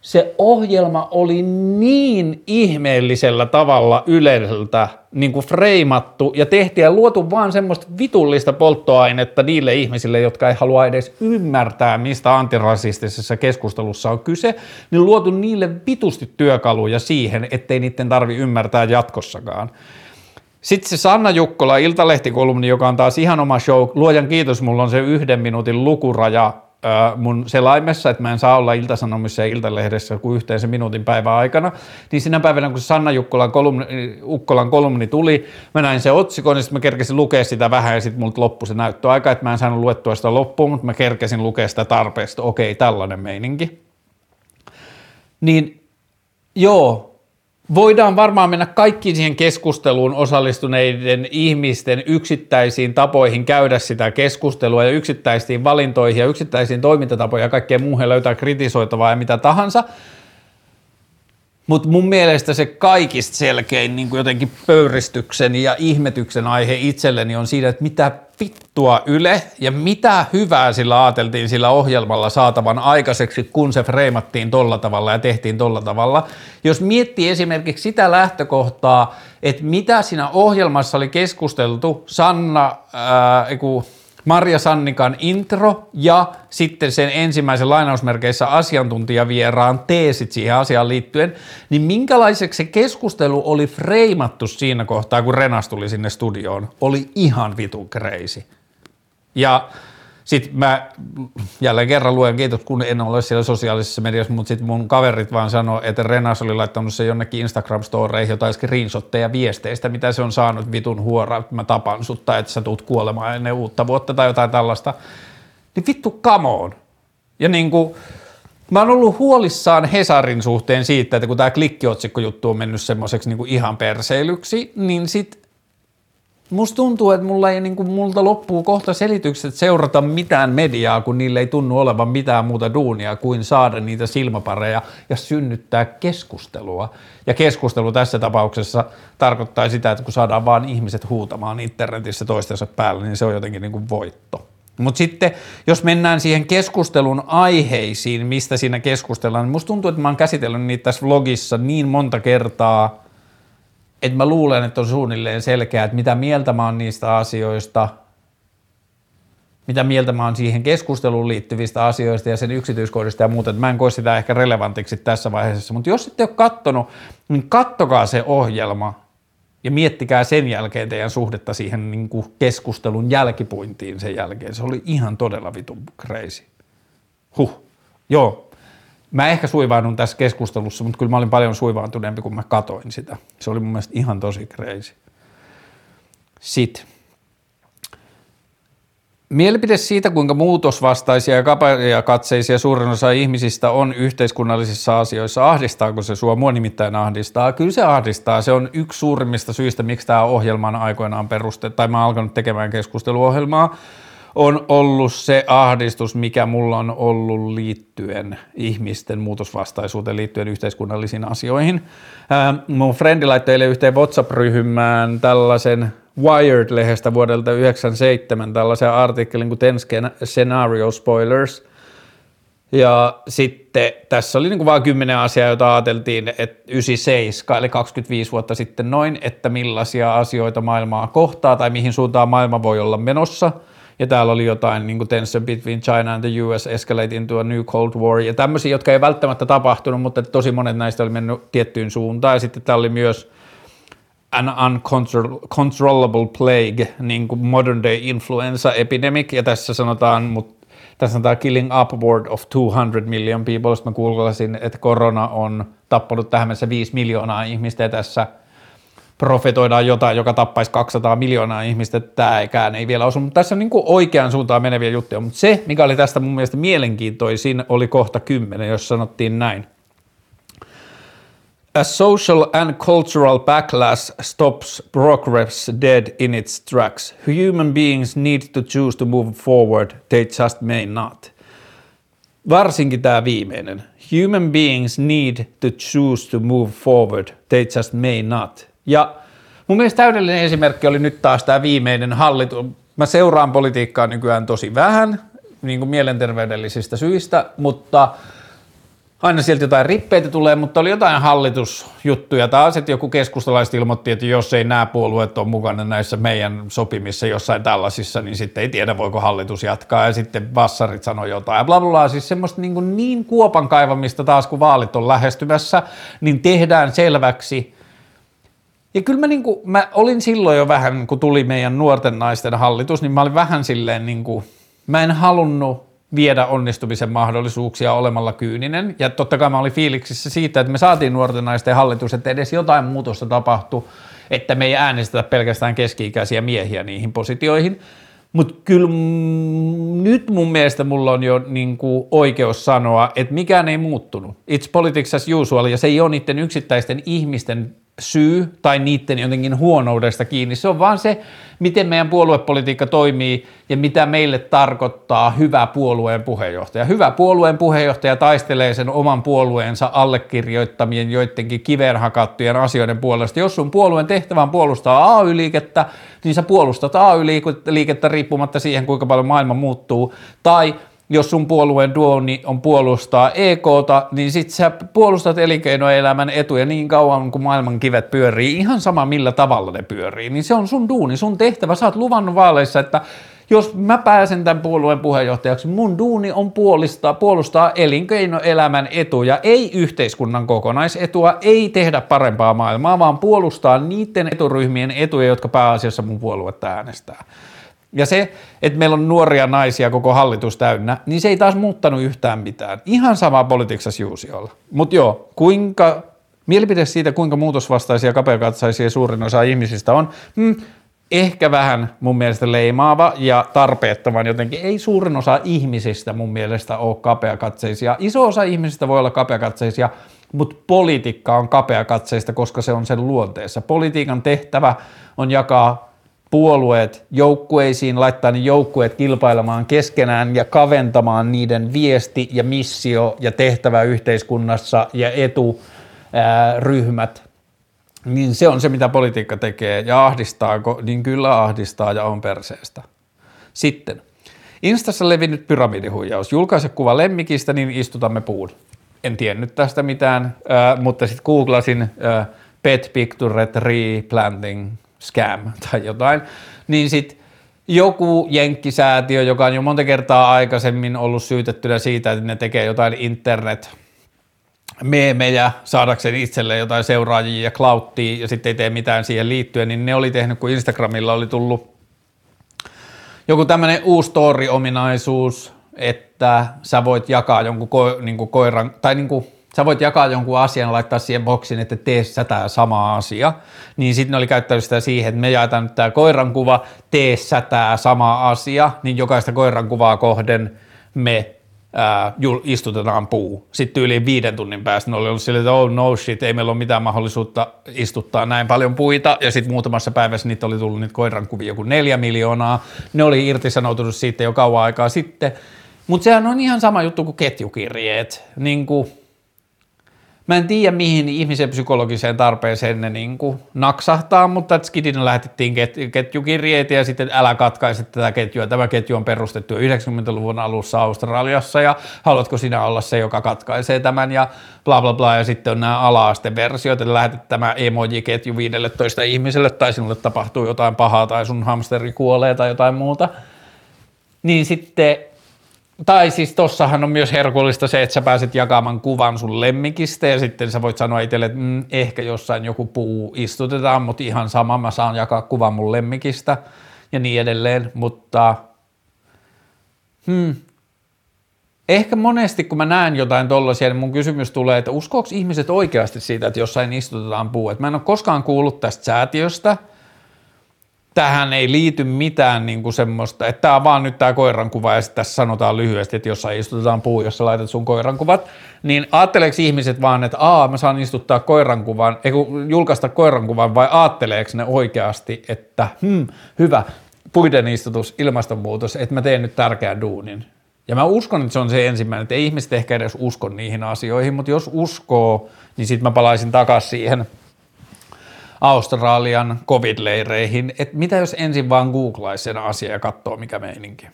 Se ohjelma oli niin ihmeellisellä tavalla Yleltä niin kuin freimattu ja tehtiin ja luotu vaan semmoista vitullista polttoainetta niille ihmisille, jotka ei halua edes ymmärtää, mistä antirasistisessa keskustelussa on kyse, niin luotu niille vitusti työkaluja siihen, ettei niiden tarvi ymmärtää jatkossakaan. Sitten se Sanna Jukkola, Iltalehtikolumni, joka on taas ihan oma show. Luojan kiitos, mulla on se yhden minuutin lukuraja mun selaimessa, että mä en saa olla iltasanomissa ja iltalehdessä kuin yhteensä minuutin päivän aikana, niin sinä päivänä, kun Sanna Jukkolan kolumni, Ukkolan kolumni tuli, mä näin se otsikon, niin sitten mä kerkesin lukea sitä vähän ja sitten multa loppui se näyttöaika, että mä en saanut luettua sitä loppuun, mutta mä kerkesin lukea sitä tarpeesta, okei, tällainen meininki. Niin joo, voidaan varmaan mennä kaikkiin siihen keskusteluun osallistuneiden ihmisten yksittäisiin tapoihin käydä sitä keskustelua ja yksittäisiin valintoihin ja yksittäisiin toimintatapoihin ja kaikkeen muuhun löytää kritisoitavaa ja mitä tahansa – mutta mun mielestä se kaikista selkein niin kuin jotenkin pöyristyksen ja ihmetyksen aihe itselleni on siinä, että mitä vittua Yle ja mitä hyvää sillä ajateltiin sillä ohjelmalla saatavan aikaiseksi, kun se freimattiin tolla tavalla ja tehtiin tolla tavalla. Jos miettii esimerkiksi sitä lähtökohtaa, että mitä siinä ohjelmassa oli keskusteltu, Sanna, ää, Marja Sannikan intro ja sitten sen ensimmäisen lainausmerkeissä asiantuntijavieraan teesit siihen asiaan liittyen, niin minkälaiseksi se keskustelu oli freimattu siinä kohtaa, kun Renas tuli sinne studioon, oli ihan vitu crazy. Ja sitten mä jälleen kerran luen kiitos, kun en ole siellä sosiaalisessa mediassa, mutta sitten mun kaverit vaan sanoo, että Renas oli laittanut se jonnekin Instagram-storeihin jotain screenshotteja viesteistä, mitä se on saanut vitun huora, että mä tapan sut tai että sä tuut kuolemaan ennen uutta vuotta tai jotain tällaista. Niin vittu, come on. Ja niin kuin, Mä oon ollut huolissaan Hesarin suhteen siitä, että kun tämä klikkiotsikkojuttu on mennyt semmoiseksi niin ihan perseilyksi, niin sit Musta tuntuu, että mulla ei, niin kuin, multa loppuu kohta selitykset seurata mitään mediaa, kun niille ei tunnu olevan mitään muuta duunia kuin saada niitä silmapareja ja synnyttää keskustelua. Ja keskustelu tässä tapauksessa tarkoittaa sitä, että kun saadaan vaan ihmiset huutamaan internetissä toistensa päälle, niin se on jotenkin niin kuin voitto. Mutta sitten, jos mennään siihen keskustelun aiheisiin, mistä siinä keskustellaan, niin musta tuntuu, että mä oon käsitellyt niitä tässä vlogissa niin monta kertaa – että mä luulen, että on suunnilleen selkeää, että mitä mieltä mä oon niistä asioista, mitä mieltä mä oon siihen keskusteluun liittyvistä asioista ja sen yksityiskohdista ja muuta. Mä en koe sitä ehkä relevantiksi tässä vaiheessa, mutta jos ette ole kattonut, niin kattokaa se ohjelma ja miettikää sen jälkeen teidän suhdetta siihen niin kuin keskustelun jälkipuintiin sen jälkeen. Se oli ihan todella vitun crazy. Huh. Joo, Mä ehkä suivaannun tässä keskustelussa, mutta kyllä mä olin paljon suivaantuneempi, kun mä katoin sitä. Se oli mun mielestä ihan tosi crazy. Sitten. Mielipide siitä, kuinka muutosvastaisia ja katseisia suurin osa ihmisistä on yhteiskunnallisissa asioissa, ahdistaako se sua? Mua nimittäin ahdistaa. Kyllä se ahdistaa. Se on yksi suurimmista syistä, miksi tämä ohjelman aikoinaan perustettu, tai mä oon alkanut tekemään keskusteluohjelmaa on ollut se ahdistus, mikä mulla on ollut liittyen ihmisten muutosvastaisuuteen liittyen yhteiskunnallisiin asioihin. Ää, mun frendi laittoi yhteen WhatsApp-ryhmään tällaisen Wired-lehdestä vuodelta 1997 tällaisen artikkelin kuin 10 Scenario Spoilers. Ja sitten tässä oli niin kuin vain kymmenen asiaa, joita ajateltiin, että 97, eli 25 vuotta sitten noin, että millaisia asioita maailmaa kohtaa tai mihin suuntaan maailma voi olla menossa – ja täällä oli jotain niin kuin tension between China and the US escalate into a new Cold War, ja tämmöisiä, jotka ei välttämättä tapahtunut, mutta tosi monet näistä oli mennyt tiettyyn suuntaan, ja sitten täällä oli myös an uncontrollable plague, niin kuin modern day influenza epidemic, ja tässä sanotaan, mutta tässä sanotaan killing upward of 200 million people, mä kuulkasin, että korona on tappanut tähän mennessä 5 miljoonaa ihmistä, ja tässä – profetoidaan jotain, joka tappaisi 200 miljoonaa ihmistä, tämäkään ei vielä osu, mutta tässä on niin kuin oikeaan suuntaan meneviä juttuja, mutta se, mikä oli tästä mun mielestä mielenkiintoisin, oli kohta 10, jos sanottiin näin. A social and cultural backlash stops progress dead in its tracks. Human beings need to choose to move forward, they just may not. Varsinkin tämä viimeinen. Human beings need to choose to move forward, they just may not. Ja mun mielestä täydellinen esimerkki oli nyt taas tämä viimeinen hallitus. Mä seuraan politiikkaa nykyään tosi vähän, niin kuin mielenterveydellisistä syistä, mutta aina sieltä jotain rippeitä tulee, mutta oli jotain hallitusjuttuja taas, että joku keskustalaiset ilmoitti, että jos ei nämä puolueet ole mukana näissä meidän sopimissa jossain tällaisissa, niin sitten ei tiedä, voiko hallitus jatkaa, ja sitten vassarit sanoi jotain, ja bla bla bla, siis semmoista niin, kuin niin kuopan kaivamista taas, kun vaalit on lähestymässä, niin tehdään selväksi, ja kyllä mä, niin kuin, mä olin silloin jo vähän, kun tuli meidän nuorten naisten hallitus, niin mä olin vähän silleen, niin kuin, mä en halunnut viedä onnistumisen mahdollisuuksia olemalla kyyninen. Ja totta kai mä olin fiiliksissä siitä, että me saatiin nuorten naisten hallitus, että edes jotain muutosta tapahtui, että me ei äänestetä pelkästään keski-ikäisiä miehiä niihin positioihin. Mutta kyllä nyt mun mielestä mulla on jo niinku oikeus sanoa, että mikään ei muuttunut. It's politics as usual, ja se ei ole niiden yksittäisten ihmisten syy tai niiden jotenkin huonoudesta kiinni. Se on vaan se, miten meidän puoluepolitiikka toimii ja mitä meille tarkoittaa hyvä puolueen puheenjohtaja. Hyvä puolueen puheenjohtaja taistelee sen oman puolueensa allekirjoittamien joidenkin kiveen hakattujen asioiden puolesta. Jos sun puolueen tehtävä on puolustaa AY-liikettä, niin sä puolustat AY-liikettä riippumatta siihen, kuinka paljon maailma muuttuu. Tai jos sun puolueen duoni on puolustaa EKta, niin sit sä puolustat elinkeinoelämän etuja niin kauan, kun maailman kivet pyörii, ihan sama millä tavalla ne pyörii, niin se on sun duuni, sun tehtävä. Sä oot luvannut vaaleissa, että jos mä pääsen tämän puolueen puheenjohtajaksi, mun duuni on puolustaa, puolustaa elinkeinoelämän etuja, ei yhteiskunnan kokonaisetua, ei tehdä parempaa maailmaa, vaan puolustaa niiden eturyhmien etuja, jotka pääasiassa mun puoluetta äänestää. Ja se, että meillä on nuoria naisia koko hallitus täynnä, niin se ei taas muuttanut yhtään mitään. Ihan sama politiiksessa Juusiolla. Mutta joo, kuinka, mielipide siitä, kuinka muutosvastaisia, kapeakatsaisia suurin osa ihmisistä on, hmm, ehkä vähän mun mielestä leimaava ja tarpeettoman jotenkin. Ei suurin osa ihmisistä mun mielestä ole kapeakatseisia. Iso osa ihmisistä voi olla kapeakatseisia, mutta politiikka on kapeakatseista, koska se on sen luonteessa. Politiikan tehtävä on jakaa puolueet joukkueisiin, laittaa ne joukkueet kilpailemaan keskenään ja kaventamaan niiden viesti ja missio ja tehtävä yhteiskunnassa ja eturyhmät, niin se on se, mitä politiikka tekee ja ahdistaako, niin kyllä ahdistaa ja on perseestä. Sitten, Instassa levinnyt pyramidihuijaus. Julkaise kuva lemmikistä, niin istutamme puun. En tiennyt tästä mitään, mutta sitten googlasin pet picture tree planting scam tai jotain, niin sitten joku jenkkisäätiö, joka on jo monta kertaa aikaisemmin ollut syytettynä siitä, että ne tekee jotain internet meemejä saadakseen itselleen jotain seuraajia ja klauttia ja sitten ei tee mitään siihen liittyen, niin ne oli tehnyt, kun Instagramilla oli tullut joku tämmöinen uusi story-ominaisuus, että sä voit jakaa jonkun ko, niin koiran, tai niin kuin sä voit jakaa jonkun asian, laittaa siihen boksiin, että tee sä tämä sama asia, niin sitten ne oli käyttänyt sitä siihen, että me jaetaan nyt tämä koiran kuva, tee sä tämä sama asia, niin jokaista koiran kuvaa kohden me ää, istutetaan puu. Sitten yli viiden tunnin päästä ne oli ollut silleen, että oh no shit, ei meillä ole mitään mahdollisuutta istuttaa näin paljon puita, ja sitten muutamassa päivässä niitä oli tullut niitä koiran kuvia joku neljä miljoonaa, ne oli irtisanoutunut siitä jo kauan aikaa sitten, mutta sehän on ihan sama juttu kuin ketjukirjeet, niin kuin Mä en tiedä, mihin ihmisen psykologiseen tarpeeseen ne niin kuin naksahtaa, mutta Skidin lähetettiin ket- ketjukirjeitä ja sitten älä katkaise tätä ketjua. Tämä ketju on perustettu 90-luvun alussa Australiassa ja haluatko sinä olla se, joka katkaisee tämän ja bla bla bla. Ja sitten on nämä ala-asteversiot, että lähetet tämä emoji-ketju 15 ihmiselle tai sinulle tapahtuu jotain pahaa tai sun hamsteri kuolee tai jotain muuta. Niin sitten tai siis tossahan on myös herkullista se, että sä pääset jakamaan kuvan sun lemmikistä ja sitten sä voit sanoa itselle, että mm, ehkä jossain joku puu istutetaan, mutta ihan sama, mä saan jakaa kuvan mun lemmikistä. Ja niin edelleen, mutta hmm, ehkä monesti kun mä näen jotain tollaisia, niin mun kysymys tulee, että uskooko ihmiset oikeasti siitä, että jossain istutetaan puu, että mä en ole koskaan kuullut tästä säätiöstä – tähän ei liity mitään niin kuin semmoista, että tämä on vaan nyt tämä koirankuva ja sitten tässä sanotaan lyhyesti, että jossain istutetaan puu, jossa laitat sun koirankuvat, niin ajatteleeko ihmiset vaan, että aa, mä saan istuttaa koirankuvan, ei julkaista koirankuvan vai ajatteleeko ne oikeasti, että hmm, hyvä, puiden istutus, ilmastonmuutos, että mä teen nyt tärkeän duunin. Ja mä uskon, että se on se ensimmäinen, että ei ihmiset ehkä edes usko niihin asioihin, mutta jos uskoo, niin sitten mä palaisin takaisin siihen – Australian covid-leireihin, että mitä jos ensin vaan googlaisi sen asian ja katsoo mikä meininki.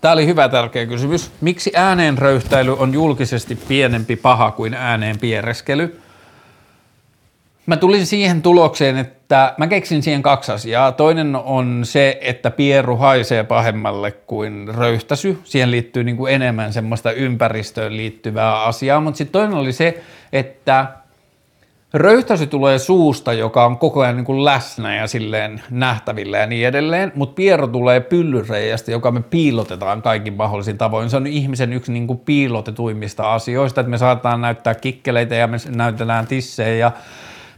Tämä oli hyvä tärkeä kysymys. Miksi ääneen röyhtäily on julkisesti pienempi paha kuin ääneen piereskely? Mä tulin siihen tulokseen, että mä keksin siihen kaksi asiaa. Toinen on se, että pieru haisee pahemmalle kuin röyhtäsy. Siihen liittyy niin kuin enemmän semmoista ympäristöön liittyvää asiaa, mutta sitten toinen oli se, että röyhtäsy tulee suusta, joka on koko ajan niin kuin läsnä ja silleen nähtävillä ja niin edelleen, mutta pieru tulee pyllyreijästä, joka me piilotetaan kaikin mahdollisin tavoin. Se on ihmisen yksi niin kuin piilotetuimmista asioista, että me saatetaan näyttää kikkeleitä ja me näytetään tissejä ja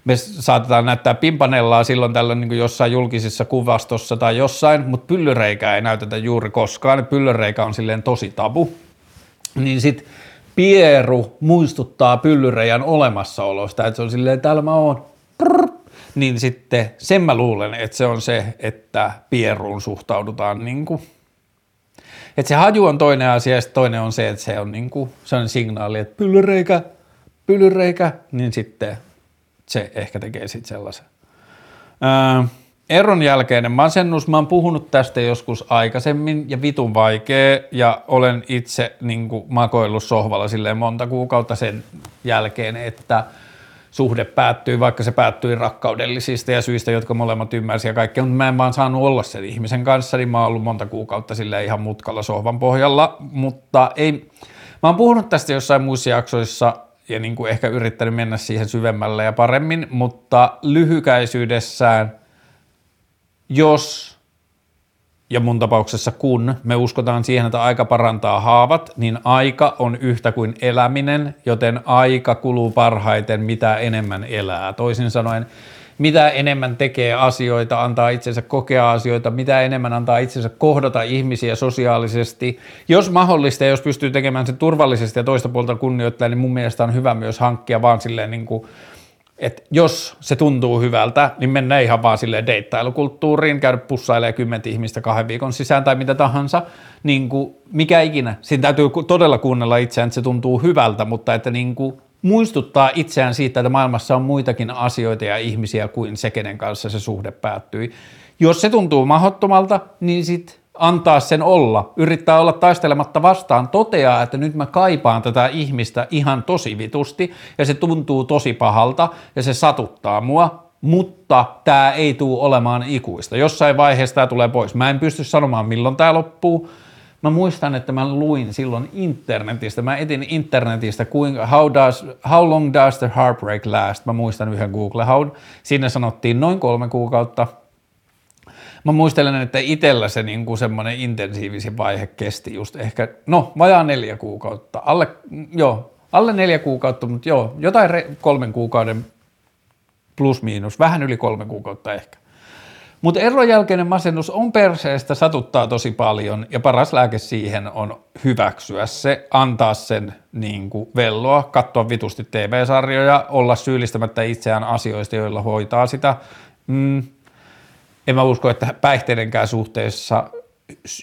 me saatetaan näyttää pimpanellaa silloin tällöin niin jossain julkisessa kuvastossa tai jossain, mutta pyllyreikää ei näytetä juuri koskaan. Pyllyreikä on silleen tosi tabu. Niin sitten pieru muistuttaa pyllyreijän olemassaolosta, että se on silleen, täällä mä oon. Prr. Niin sitten sen mä luulen, että se on se, että pieruun suhtaudutaan niin kuin että se haju on toinen asia ja toinen on se, että se on niin kuin, se on signaali, että pyllyreikä, pyllyreikä, niin sitten se ehkä tekee sitten sellaisen. Öö, eron jälkeinen masennus, mä oon puhunut tästä joskus aikaisemmin ja vitun vaikea ja olen itse niin kuin, makoillut sohvalla silleen monta kuukautta sen jälkeen, että suhde päättyy, vaikka se päättyi rakkaudellisista ja syistä, jotka molemmat ymmärsi ja kaikkea, mutta mä en vaan saanut olla sen ihmisen kanssa, niin mä oon ollut monta kuukautta silleen ihan mutkalla sohvan pohjalla, mutta ei, mä oon puhunut tästä jossain muissa jaksoissa ja niin kuin ehkä yrittänyt mennä siihen syvemmälle ja paremmin, mutta lyhykäisyydessään, jos ja mun tapauksessa kun me uskotaan siihen, että aika parantaa haavat, niin aika on yhtä kuin eläminen, joten aika kuluu parhaiten mitä enemmän elää. Toisin sanoen, mitä enemmän tekee asioita, antaa itsensä kokea asioita, mitä enemmän antaa itsensä kohdata ihmisiä sosiaalisesti. Jos mahdollista ja jos pystyy tekemään sen turvallisesti ja toista puolta kunnioittaa, niin mun mielestä on hyvä myös hankkia vaan silleen niin kuin, että jos se tuntuu hyvältä, niin mennä ihan vaan silleen deittailukulttuuriin, käydä pussailemaan kymmentä ihmistä kahden viikon sisään tai mitä tahansa, niin kuin mikä ikinä. Siinä täytyy todella kuunnella itseään, että se tuntuu hyvältä, mutta että niin kuin muistuttaa itseään siitä, että maailmassa on muitakin asioita ja ihmisiä kuin se, kenen kanssa se suhde päättyi. Jos se tuntuu mahdottomalta, niin sitten antaa sen olla, yrittää olla taistelematta vastaan, toteaa, että nyt mä kaipaan tätä ihmistä ihan tosi vitusti ja se tuntuu tosi pahalta ja se satuttaa mua, mutta tämä ei tule olemaan ikuista. Jossain vaiheessa tämä tulee pois. Mä en pysty sanomaan milloin tämä loppuu, Mä muistan, että mä luin silloin internetistä, mä etin internetistä, kuinka, how, does, how long does the heartbreak last? Mä muistan yhden Google How. Siinä sanottiin noin kolme kuukautta. Mä muistelen, että itsellä se niin kuin semmoinen intensiivisin vaihe kesti just ehkä, no vajaa neljä kuukautta, alle, joo, alle neljä kuukautta, mutta joo, jotain re, kolmen kuukauden plus miinus, vähän yli kolme kuukautta ehkä. Mutta eron jälkeinen masennus on perseestä, satuttaa tosi paljon ja paras lääke siihen on hyväksyä se, antaa sen niin kuin velloa, katsoa vitusti TV-sarjoja, olla syyllistämättä itseään asioista, joilla hoitaa sitä. Mm. En mä usko, että päihteidenkään suhteessa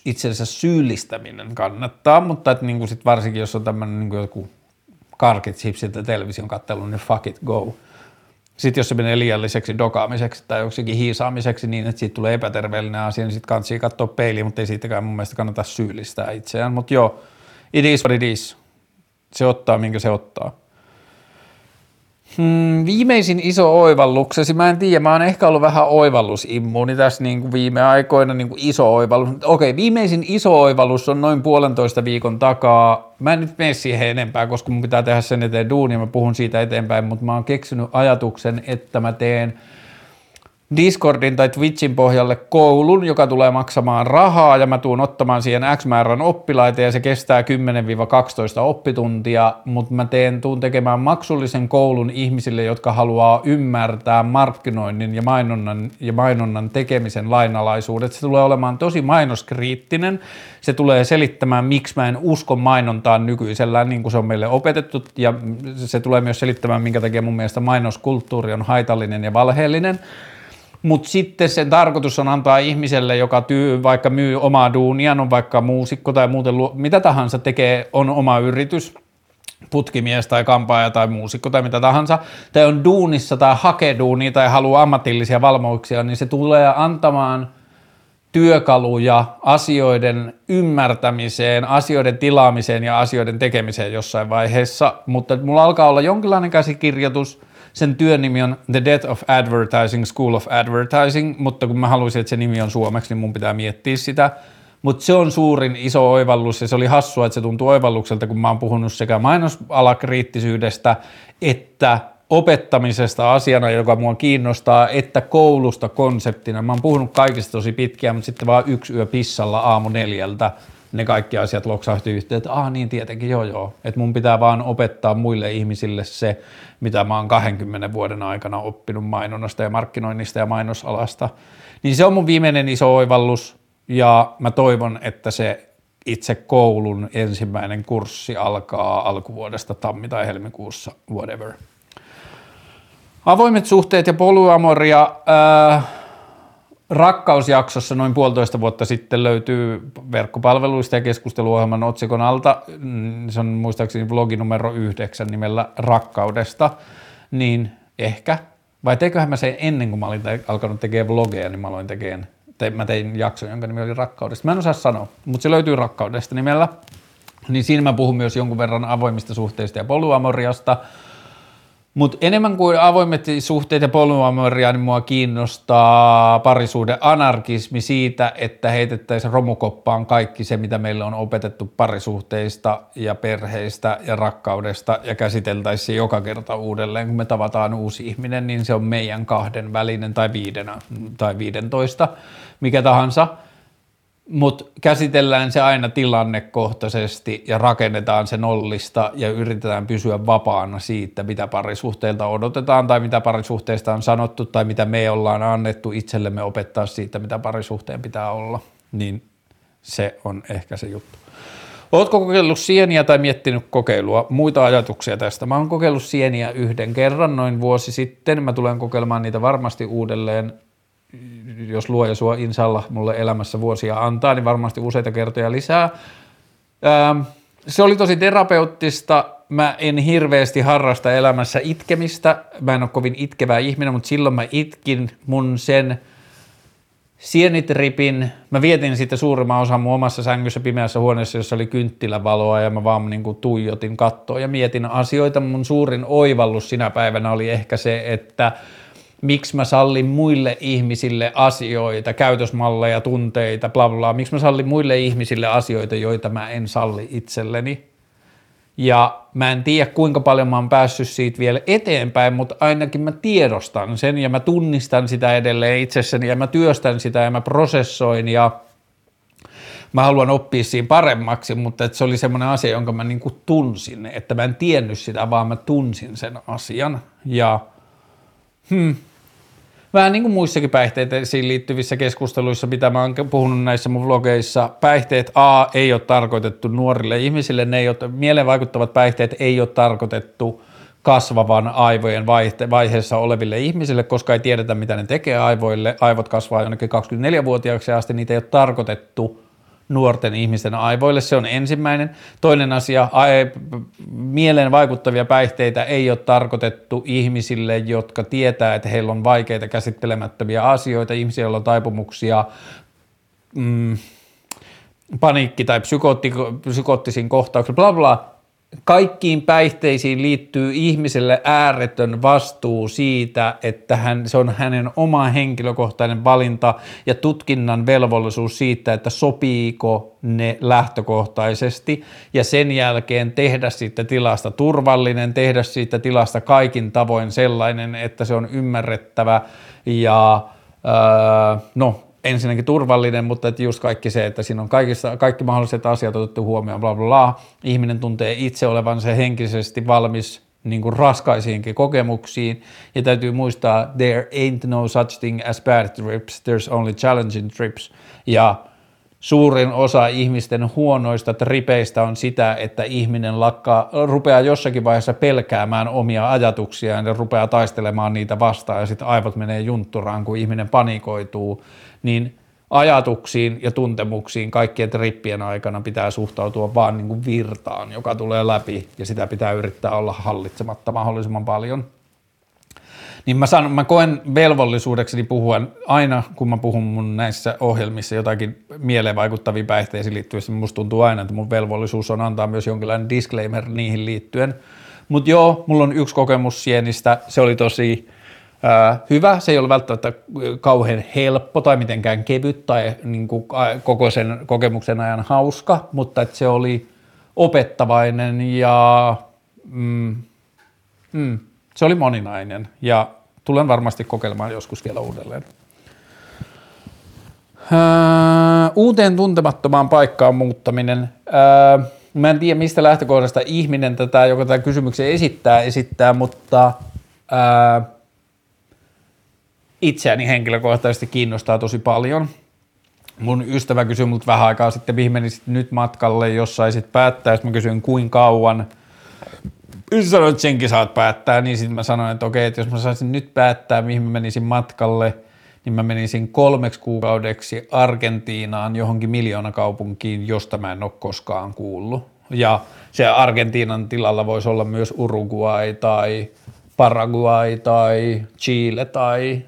itsensä syyllistäminen kannattaa, mutta että niin kuin sit varsinkin jos on tämmöinen niin joku karkit, chipsit ja television kattelu, niin fuck it, go. Sitten jos se menee liialliseksi dokaamiseksi tai joksikin hiisaamiseksi niin, että siitä tulee epäterveellinen asia, niin sitten kannattaa katsoa peiliin, mutta ei siitäkään mun mielestä kannata syyllistää itseään. Mutta joo, it is what it is. Se ottaa, minkä se ottaa. Hmm, viimeisin iso oivalluksesi, mä en tiedä, mä oon ehkä ollut vähän oivallusimmuuni tässä niin kuin viime aikoina, niin kuin iso oivallus. Okei, viimeisin iso oivallus on noin puolentoista viikon takaa. Mä en nyt mene siihen enempää, koska mun pitää tehdä sen eteen duunia, mä puhun siitä eteenpäin, mutta mä oon keksinyt ajatuksen, että mä teen – Discordin tai Twitchin pohjalle koulun, joka tulee maksamaan rahaa ja mä tuun ottamaan siihen X määrän oppilaita ja se kestää 10-12 oppituntia, mutta mä teen, tuun tekemään maksullisen koulun ihmisille, jotka haluaa ymmärtää markkinoinnin ja mainonnan, ja mainonnan tekemisen lainalaisuudet. Se tulee olemaan tosi mainoskriittinen, se tulee selittämään, miksi mä en usko mainontaan nykyisellään niin kuin se on meille opetettu ja se tulee myös selittämään, minkä takia mun mielestä mainoskulttuuri on haitallinen ja valheellinen mutta sitten sen tarkoitus on antaa ihmiselle, joka tyy, vaikka myy omaa duunia, on vaikka muusikko tai muuten mitä tahansa tekee, on oma yritys, putkimies tai kampaaja tai muusikko tai mitä tahansa, tai on duunissa tai hakee duunia tai haluaa ammatillisia valmiuksia, niin se tulee antamaan työkaluja asioiden ymmärtämiseen, asioiden tilaamiseen ja asioiden tekemiseen jossain vaiheessa, mutta mulla alkaa olla jonkinlainen käsikirjoitus. Sen työn nimi on The Death of Advertising, School of Advertising, mutta kun mä haluaisin, että se nimi on suomeksi, niin mun pitää miettiä sitä. Mutta se on suurin iso oivallus ja se oli hassua, että se tuntuu oivallukselta, kun mä oon puhunut sekä mainosalakriittisyydestä että opettamisesta asiana, joka mua kiinnostaa, että koulusta konseptina. Mä oon puhunut kaikista tosi pitkään, mutta sitten vaan yksi yö pissalla aamu neljältä ne kaikki asiat loksahti yhteen, että ah niin tietenkin, joo joo, että mun pitää vaan opettaa muille ihmisille se, mitä mä oon 20 vuoden aikana oppinut mainonnasta ja markkinoinnista ja mainosalasta. Niin se on mun viimeinen iso oivallus ja mä toivon, että se itse koulun ensimmäinen kurssi alkaa alkuvuodesta tammi- tai helmikuussa, whatever. Avoimet suhteet ja polyamoria. Äh, rakkausjaksossa noin puolitoista vuotta sitten löytyy verkkopalveluista ja keskusteluohjelman otsikon alta, mm, se on muistaakseni vlogi numero yhdeksän nimellä Rakkaudesta, niin ehkä, vai teiköhän mä se ennen kuin mä olin alkanut tekemään vlogeja, niin mä aloin tekemään, te, mä tein jakson, jonka nimi oli Rakkaudesta. Mä en osaa sanoa, mutta se löytyy Rakkaudesta nimellä. Niin siinä mä puhun myös jonkun verran avoimista suhteista ja polyamoriasta, mutta enemmän kuin avoimet suhteet ja polyamoria, niin mua kiinnostaa parisuuden anarkismi siitä, että heitettäisiin romukoppaan kaikki se, mitä meille on opetettu parisuhteista ja perheistä ja rakkaudesta ja käsiteltäisiin joka kerta uudelleen, kun me tavataan uusi ihminen, niin se on meidän kahden välinen tai viiden tai viidentoista, mikä tahansa – mutta käsitellään se aina tilannekohtaisesti ja rakennetaan se nollista ja yritetään pysyä vapaana siitä, mitä parisuhteilta odotetaan tai mitä parisuhteista on sanottu tai mitä me ollaan annettu itsellemme opettaa siitä, mitä parisuhteen pitää olla. Niin se on ehkä se juttu. Oletko kokeillut sieniä tai miettinyt kokeilua? Muita ajatuksia tästä? Mä oon kokeillut sieniä yhden kerran noin vuosi sitten. Mä tulen kokeilemaan niitä varmasti uudelleen jos luoja sua insalla mulle elämässä vuosia antaa, niin varmasti useita kertoja lisää. Ähm, se oli tosi terapeuttista. Mä en hirveästi harrasta elämässä itkemistä. Mä en ole kovin itkevä ihminen, mutta silloin mä itkin mun sen sienitripin. Mä vietin sitten suurimman osan mun omassa sängyssä pimeässä huoneessa, jossa oli kynttilävaloa ja mä vaan niin kuin tuijotin kattoa ja mietin asioita. Mun suurin oivallus sinä päivänä oli ehkä se, että – miksi mä sallin muille ihmisille asioita, käytösmalleja, tunteita, bla bla, miksi mä sallin muille ihmisille asioita, joita mä en salli itselleni. Ja mä en tiedä kuinka paljon mä oon päässyt siitä vielä eteenpäin, mutta ainakin mä tiedostan sen ja mä tunnistan sitä edelleen itsessäni ja mä työstän sitä ja mä prosessoin ja mä haluan oppia siinä paremmaksi, mutta se oli semmoinen asia, jonka mä niin kuin tunsin, että mä en tiennyt sitä, vaan mä tunsin sen asian ja – Hmm. Vähän niin kuin muissakin päihteisiin liittyvissä keskusteluissa, mitä mä oon puhunut näissä mun vlogeissa, päihteet A ei ole tarkoitettu nuorille ihmisille, ne ei ole, mieleen vaikuttavat päihteet ei ole tarkoitettu kasvavan aivojen vaiheessa oleville ihmisille, koska ei tiedetä, mitä ne tekee aivoille. Aivot kasvaa jonnekin 24-vuotiaaksi asti, niitä ei ole tarkoitettu nuorten ihmisten aivoille. Se on ensimmäinen. Toinen asia, mieleen vaikuttavia päihteitä ei ole tarkoitettu ihmisille, jotka tietää, että heillä on vaikeita käsittelemättömiä asioita, ihmisiä, joilla on taipumuksia mm, paniikki- tai psykootti, psykoottisiin kohtauksiin, bla bla, kaikkiin päihteisiin liittyy ihmiselle ääretön vastuu siitä, että hän, se on hänen oma henkilökohtainen valinta ja tutkinnan velvollisuus siitä, että sopiiko ne lähtökohtaisesti. Ja sen jälkeen tehdä siitä tilasta turvallinen, tehdä siitä tilasta kaikin tavoin sellainen, että se on ymmärrettävä ja öö, no ensinnäkin turvallinen, mutta että just kaikki se, että siinä on kaikissa, kaikki mahdolliset asiat otettu huomioon, bla bla bla. Ihminen tuntee itse olevansa henkisesti valmis niin kuin raskaisiinkin kokemuksiin. Ja täytyy muistaa, there ain't no such thing as bad trips, there's only challenging trips. Ja suurin osa ihmisten huonoista tripeistä on sitä, että ihminen lakkaa, rupeaa jossakin vaiheessa pelkäämään omia ajatuksiaan ja rupeaa taistelemaan niitä vastaan ja sitten aivot menee juntturaan, kun ihminen panikoituu niin ajatuksiin ja tuntemuksiin kaikkien trippien aikana pitää suhtautua vaan niin kuin virtaan, joka tulee läpi ja sitä pitää yrittää olla hallitsematta mahdollisimman paljon. Niin mä, sanon, mä koen velvollisuudekseni puhua aina, kun mä puhun mun näissä ohjelmissa jotakin mieleen vaikuttaviin päihteisiin liittyen, niin musta tuntuu aina, että mun velvollisuus on antaa myös jonkinlainen disclaimer niihin liittyen. Mutta joo, mulla on yksi kokemus sienistä, se oli tosi hyvä, se ei ole välttämättä kauhean helppo tai mitenkään kevyt tai niin kuin, koko sen kokemuksen ajan hauska, mutta että se oli opettavainen ja mm, mm, se oli moninainen ja tulen varmasti kokeilemaan joskus vielä uudelleen. Öö, uuteen tuntemattomaan paikkaan muuttaminen. Öö, mä en tiedä, mistä lähtökohdasta ihminen tätä, joka tätä kysymyksen esittää, esittää, mutta öö, itseäni henkilökohtaisesti kiinnostaa tosi paljon. Mun ystävä kysyi mut vähän aikaa sitten, mihin menisit nyt matkalle, jos saisit päättää. Sitten mä kysyin, kuinka kauan yksi sanoi, että senkin saat päättää, niin sitten mä sanoin, että okei, että jos mä saisin nyt päättää, mihin mä menisin matkalle, niin mä menisin kolmeksi kuukaudeksi Argentiinaan johonkin miljoonakaupunkiin, josta mä en ole koskaan kuullut. Ja se Argentiinan tilalla voisi olla myös Uruguay tai Paraguay tai Chile tai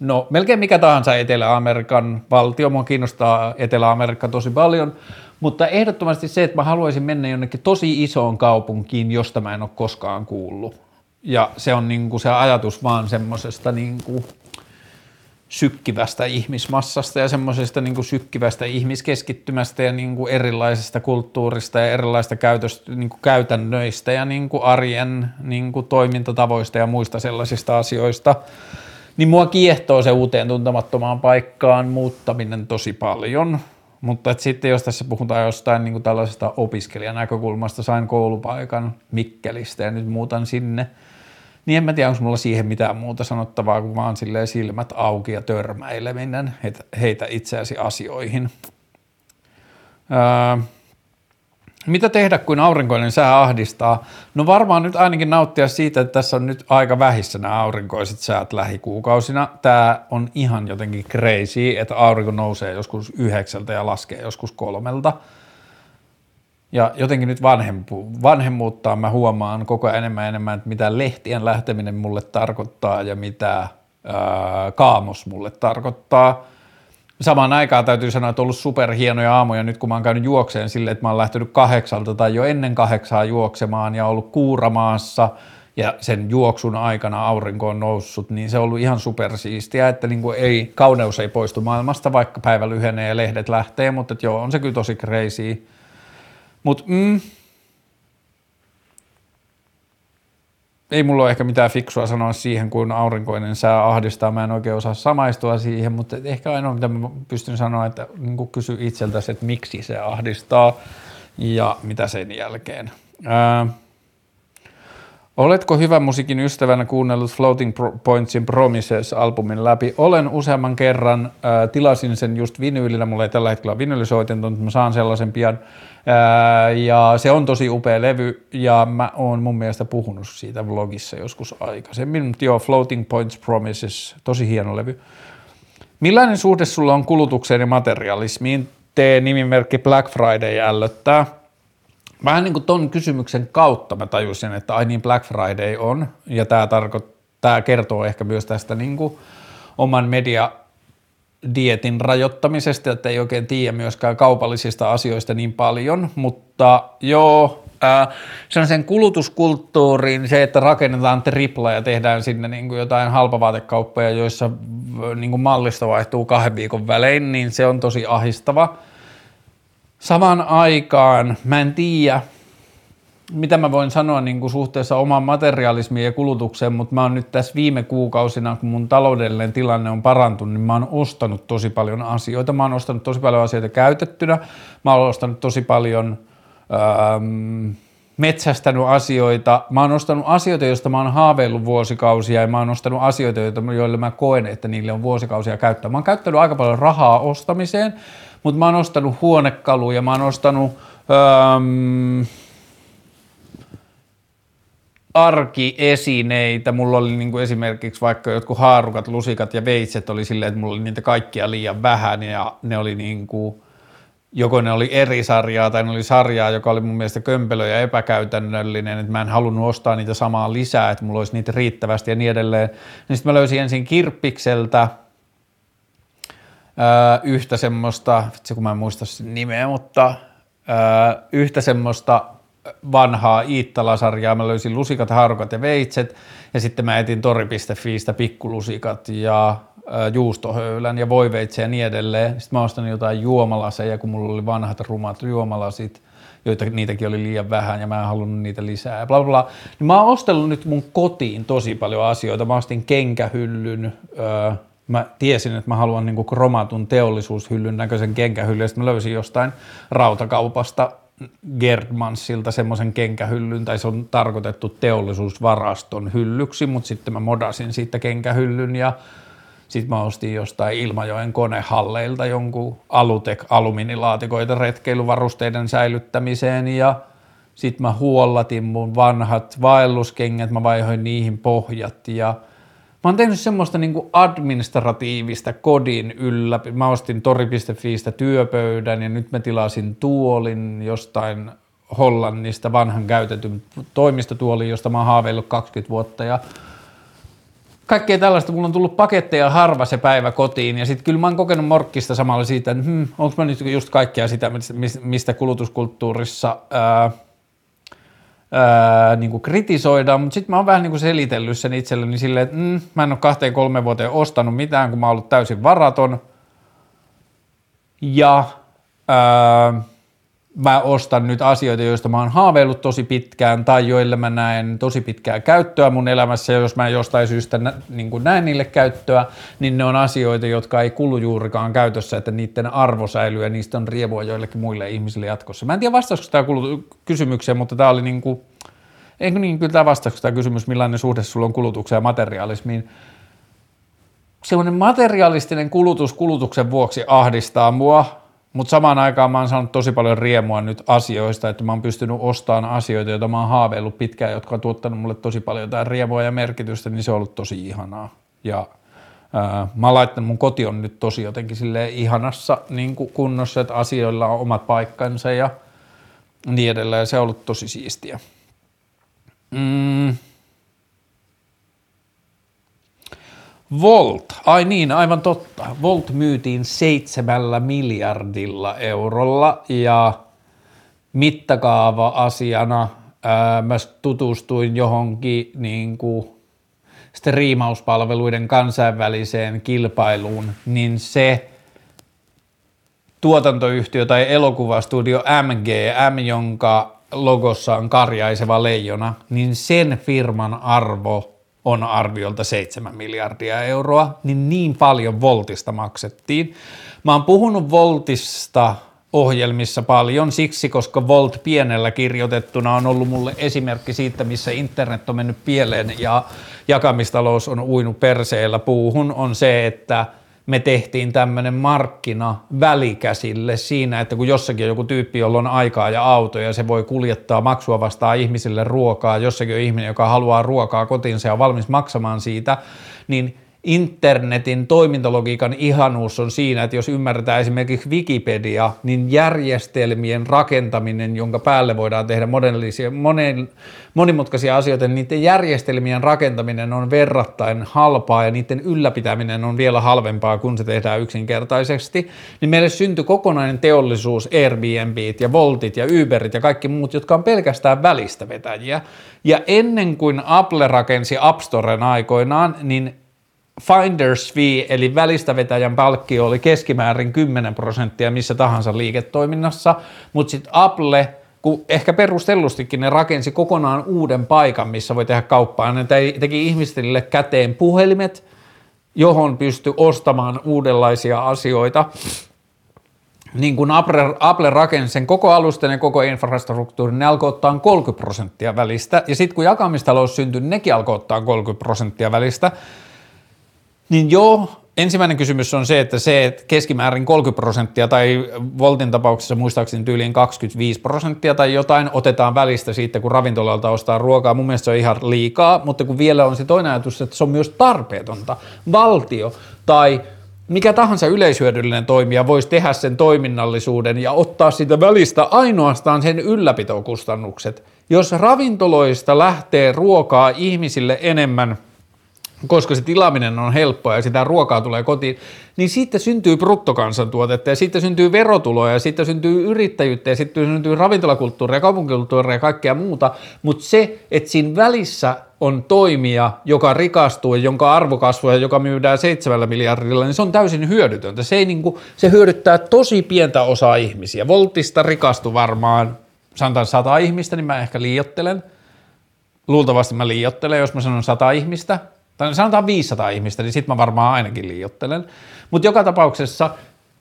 no melkein mikä tahansa Etelä-Amerikan valtio. Mua kiinnostaa Etelä-Amerikka tosi paljon, mutta ehdottomasti se, että mä haluaisin mennä jonnekin tosi isoon kaupunkiin, josta mä en ole koskaan kuullut. Ja se on niin kuin se ajatus vaan semmoisesta niin sykkivästä ihmismassasta ja semmoisesta niin sykkivästä ihmiskeskittymästä ja niin kuin erilaisesta kulttuurista ja erilaisista käytöstä, niin kuin käytännöistä ja niin kuin arjen niin kuin toimintatavoista ja muista sellaisista asioista. Niin mua kiehtoo se uuteen tuntemattomaan paikkaan muuttaminen tosi paljon – mutta et sitten jos tässä puhutaan jostain niin kuin tällaisesta opiskelijan näkökulmasta, sain koulupaikan Mikkelistä ja nyt muutan sinne, niin en mä tiedä, onko mulla siihen mitään muuta sanottavaa kuin vaan silleen silmät auki ja törmäileminen heitä itseäsi asioihin. Öö, mitä tehdä, kun aurinkoinen sää ahdistaa? No varmaan nyt ainakin nauttia siitä, että tässä on nyt aika vähissä nämä aurinkoiset säät lähikuukausina. Tämä on ihan jotenkin crazy, että aurinko nousee joskus yhdeksältä ja laskee joskus kolmelta. Ja jotenkin nyt vanhempu, vanhemmuuttaan mä huomaan koko ajan enemmän enemmän, että mitä lehtien lähteminen mulle tarkoittaa ja mitä ää, kaamos mulle tarkoittaa – samaan aikaan täytyy sanoa, että on ollut superhienoja aamuja nyt kun mä oon käynyt juokseen silleen, että mä oon lähtenyt kahdeksalta tai jo ennen kahdeksaa juoksemaan ja ollut kuuramaassa ja sen juoksun aikana aurinko on noussut, niin se on ollut ihan supersiistiä, että niin kuin ei, kauneus ei poistu maailmasta, vaikka päivä lyhenee ja lehdet lähtee, mutta joo, on se kyllä tosi crazy. Mutta mm, ei mulla ole ehkä mitään fiksua sanoa siihen, kun aurinkoinen sää ahdistaa. Mä en oikein osaa samaistua siihen, mutta ehkä ainoa, mitä mä pystyn sanoa, että niin kysy itseltäsi, että miksi se ahdistaa ja mitä sen jälkeen. Ää, Oletko hyvä musiikin ystävänä kuunnellut Floating Pointsin Promises-albumin läpi? Olen useamman kerran, äh, tilasin sen just vinyylillä, mulla ei tällä hetkellä vinyylisoitinto, mutta mä saan sellaisen pian. Äh, ja se on tosi upea levy ja mä oon mun mielestä puhunut siitä vlogissa joskus aikaisemmin, mutta joo, Floating Points Promises, tosi hieno levy. Millainen suhde sulla on kulutukseen ja materialismiin? Tee nimimerkki Black Friday ällöttää vähän niin kuin ton kysymyksen kautta mä tajusin, että ai niin Black Friday on, ja tämä, tarko- tämä kertoo ehkä myös tästä niin kuin oman media dietin rajoittamisesta, että ei oikein tiedä myöskään kaupallisista asioista niin paljon, mutta joo, ää, sen kulutuskulttuuriin, se, että rakennetaan tripla ja tehdään sinne niin kuin jotain halpavaatekauppoja, joissa niin kuin mallista vaihtuu kahden viikon välein, niin se on tosi ahistava – Samaan aikaan mä en tiedä, mitä mä voin sanoa niin kuin suhteessa omaan materialismiin ja kulutukseen, mutta mä oon nyt tässä viime kuukausina, kun mun taloudellinen tilanne on parantunut, niin mä oon ostanut tosi paljon asioita. Mä oon ostanut tosi paljon asioita käytettynä. Mä oon ostanut tosi paljon ähm, metsästänyt asioita. Mä oon ostanut asioita, joista mä oon haaveillut vuosikausia ja mä oon ostanut asioita, joille mä koen, että niille on vuosikausia käyttöä. Mä oon käyttänyt aika paljon rahaa ostamiseen mutta mä oon ostanut huonekaluja, mä oon ostanut öö, arkiesineitä. Mulla oli niin kuin esimerkiksi vaikka jotkut haarukat, lusikat ja veitset oli silleen, että mulla oli niitä kaikkia liian vähän ja ne oli niin kuin joko ne oli eri sarjaa tai ne oli sarjaa, joka oli mun mielestä kömpelö ja epäkäytännöllinen, että mä en halunnut ostaa niitä samaa lisää, että mulla olisi niitä riittävästi ja niin edelleen. Niin sitten mä löysin ensin Kirppikseltä öö, yhtä semmoista, vitsi kun mä en muista sen nimeä, mutta öö, yhtä semmoista vanhaa Iittala-sarjaa, mä löysin lusikat, haarukat ja veitset, ja sitten mä etin tori.fiistä pikkulusikat ja juustohöylän ja voiveitsen ja niin edelleen. Sitten mä ostan jotain juomalaseja, kun mulla oli vanhat rumat juomalasit, joita niitäkin oli liian vähän ja mä en halunnut niitä lisää bla bla. Niin mä oon ostellut nyt mun kotiin tosi paljon asioita. Mä ostin kenkähyllyn, öö, mä tiesin, että mä haluan niinku kromatun teollisuushyllyn näköisen kenkähyllyn, ja sitten mä löysin jostain rautakaupasta Gerdmansilta semmoisen kenkähyllyn, tai se on tarkoitettu teollisuusvaraston hyllyksi, mutta sitten mä modasin siitä kenkähyllyn ja sitten mä ostin jostain Ilmajoen konehalleilta jonkun Alutek alumiinilaatikoita retkeilyvarusteiden säilyttämiseen ja sitten mä huollatin mun vanhat vaelluskengät, mä vaihoin niihin pohjat ja Mä oon tehnyt semmoista niinku administratiivista kodin yllä. Mä ostin tori.fiistä työpöydän ja nyt mä tilasin tuolin jostain Hollannista vanhan käytetyn toimistotuolin, josta mä oon haaveillut 20 vuotta ja kaikkea tällaista. Mulla on tullut paketteja harva se päivä kotiin ja sitten kyllä mä oon kokenut morkkista samalla siitä, että hmm, onko mä nyt just kaikkea sitä, mistä kulutuskulttuurissa ää, ää, niin kuin kritisoidaan, mutta sitten mä oon vähän niin kuin selitellyt sen itselleni silleen, että mm, mä en ole kahteen kolme vuoteen ostanut mitään, kun mä oon ollut täysin varaton. Ja ää, mä ostan nyt asioita, joista mä oon haaveillut tosi pitkään tai joille mä näen tosi pitkää käyttöä mun elämässä ja jos mä jostain syystä nä, niin näen niille käyttöä, niin ne on asioita, jotka ei kulu juurikaan käytössä, että niiden arvo säilyy ja niistä on rievua joillekin muille ihmisille jatkossa. Mä en tiedä vastausiko tämä kysymykseen, mutta tämä oli niin kuin, eikö niin, kyllä tämä vastausiko tämä kysymys, millainen suhde sulla on kulutukseen ja materiaalismiin. Sellainen materialistinen kulutus kulutuksen vuoksi ahdistaa mua, mutta samaan aikaan mä oon saanut tosi paljon riemua nyt asioista, että mä oon pystynyt ostamaan asioita, joita mä oon haaveillut pitkään, jotka on tuottanut mulle tosi paljon jotain riemua ja merkitystä, niin se on ollut tosi ihanaa. Ja ää, mä oon laittanut, mun koti on nyt tosi jotenkin sille ihanassa niin kunnossa, että asioilla on omat paikkansa ja niin edelleen. Se on ollut tosi siistiä. Mm. Volt, ai niin, aivan totta. Volt myytiin seitsemällä miljardilla eurolla ja mittakaava-asiana ää, mä tutustuin johonkin niin kuin striimauspalveluiden kansainväliseen kilpailuun, niin se tuotantoyhtiö tai elokuvastudio MGM, jonka logossa on karjaiseva leijona, niin sen firman arvo on arviolta 7 miljardia euroa, niin niin paljon Voltista maksettiin. Mä oon puhunut Voltista ohjelmissa paljon siksi, koska Volt pienellä kirjoitettuna on ollut mulle esimerkki siitä, missä internet on mennyt pieleen ja jakamistalous on uinut perseellä puuhun, on se, että – me tehtiin tämmöinen markkina välikäsille siinä, että kun jossakin on joku tyyppi, jolla on aikaa ja auto ja se voi kuljettaa maksua vastaan ihmisille ruokaa, jossakin on ihminen, joka haluaa ruokaa kotiinsa ja on valmis maksamaan siitä, niin – internetin toimintalogiikan ihanuus on siinä, että jos ymmärretään esimerkiksi Wikipedia, niin järjestelmien rakentaminen, jonka päälle voidaan tehdä monen, monimutkaisia asioita, niin niiden järjestelmien rakentaminen on verrattain halpaa ja niiden ylläpitäminen on vielä halvempaa, kun se tehdään yksinkertaisesti, niin meille syntyi kokonainen teollisuus, Airbnbit ja Voltit ja Uberit ja kaikki muut, jotka on pelkästään välistä vetäjiä. Ja ennen kuin Apple rakensi App Storen aikoinaan, niin Finders fee, eli välistävetäjän palkkio oli keskimäärin 10 prosenttia missä tahansa liiketoiminnassa, mutta sitten Apple, kun ehkä perustellustikin ne rakensi kokonaan uuden paikan, missä voi tehdä kauppaa, ne teki ihmisille käteen puhelimet, johon pystyi ostamaan uudenlaisia asioita, niin kun Apple, Apple rakensi sen koko alusten ja koko infrastruktuurin, ne alkoi ottaa 30 prosenttia välistä, ja sitten kun jakamistalous syntyi, nekin alkoi ottaa 30 prosenttia välistä, niin joo, ensimmäinen kysymys on se, että se että keskimäärin 30 prosenttia tai Voltin tapauksessa muistaakseni tyyliin 25 prosenttia tai jotain otetaan välistä siitä, kun ravintolalta ostaa ruokaa. Mun mielestä se on ihan liikaa, mutta kun vielä on se toinen ajatus, että se on myös tarpeetonta. Valtio tai mikä tahansa yleishyödyllinen toimija voisi tehdä sen toiminnallisuuden ja ottaa siitä välistä ainoastaan sen ylläpitokustannukset. Jos ravintoloista lähtee ruokaa ihmisille enemmän, koska se tilaaminen on helppoa ja sitä ruokaa tulee kotiin, niin siitä syntyy bruttokansantuotetta ja siitä syntyy verotuloja ja siitä syntyy yrittäjyyttä ja sitten syntyy ravintolakulttuuria, kaupunkikulttuuria ja kaikkea muuta, mutta se, että siinä välissä on toimija, joka rikastuu ja jonka arvo kasvaa ja joka myydään seitsemällä miljardilla, niin se on täysin hyödytöntä. Se, ei niin kuin, se hyödyttää tosi pientä osaa ihmisiä. Voltista rikastui varmaan, sanotaan sata ihmistä, niin mä ehkä liiottelen. Luultavasti mä liiottelen, jos mä sanon sata ihmistä, tai sanotaan 500 ihmistä, niin sitten mä varmaan ainakin liiottelen. Mutta joka tapauksessa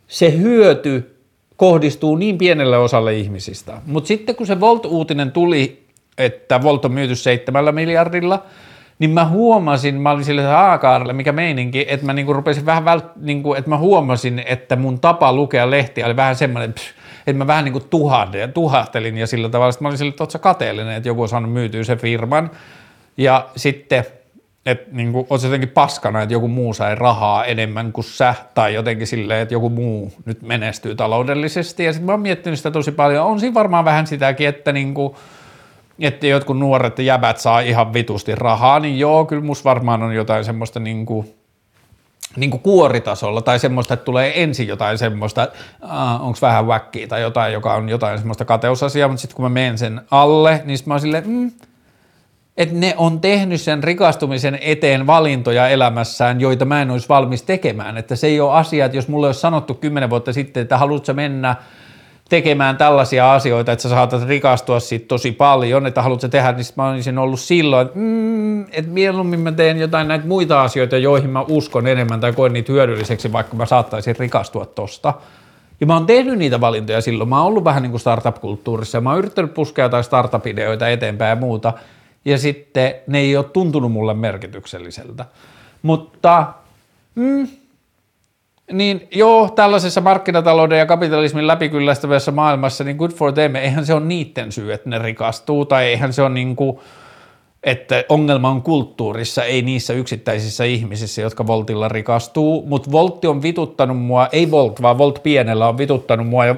se hyöty kohdistuu niin pienelle osalle ihmisistä. Mutta sitten kun se Volt-uutinen tuli että Volt on myyty seitsemällä miljardilla, niin mä huomasin, mä olin sille Aakaarelle, mikä meininki, että mä niinku rupesin vähän vält, niinku, että mä huomasin, että mun tapa lukea lehtiä oli vähän semmoinen, että mä vähän niinku tuhahdin, tuhahtelin ja sillä tavalla, että mä olin sille, että kateellinen, että joku on saanut myytyä sen firman. Ja sitten, että niinku, oot jotenkin paskana, että joku muu sai rahaa enemmän kuin sä, tai jotenkin silleen, että joku muu nyt menestyy taloudellisesti. Ja sitten mä oon miettinyt sitä tosi paljon. On siinä varmaan vähän sitäkin, että niinku, että jotkut nuoret jäbät saa ihan vitusti rahaa, niin joo, kyllä musta varmaan on jotain semmoista niin kuin, niin kuin kuoritasolla tai semmoista, että tulee ensin jotain semmoista, äh, onko vähän väkkiä tai jotain, joka on jotain semmoista kateusasiaa, mutta sitten kun mä menen sen alle, niin mä oon silleen, mm, että ne on tehnyt sen rikastumisen eteen valintoja elämässään, joita mä en olisi valmis tekemään. Että se ei ole asia, että jos mulle olisi sanottu kymmenen vuotta sitten, että haluatko mennä – tekemään tällaisia asioita, että sä saatat rikastua siitä tosi paljon, että haluatko tehdä, niin mä olisin ollut silloin, että, mm, että mieluummin mä teen jotain näitä muita asioita, joihin mä uskon enemmän tai koen niitä hyödylliseksi, vaikka mä saattaisin rikastua tosta. Ja mä oon tehnyt niitä valintoja silloin. Mä oon ollut vähän niin kuin startup-kulttuurissa mä oon yrittänyt puskea jotain startup-ideoita eteenpäin ja muuta. Ja sitten ne ei ole tuntunut mulle merkitykselliseltä. Mutta mm, niin joo, tällaisessa markkinatalouden ja kapitalismin läpikyllästävässä maailmassa, niin good for them, eihän se ole niiden syy, että ne rikastuu, tai eihän se ole niin kuin, että ongelma on kulttuurissa, ei niissä yksittäisissä ihmisissä, jotka Voltilla rikastuu, mutta Voltti on vituttanut mua, ei Volt, vaan Volt pienellä on vituttanut mua, ja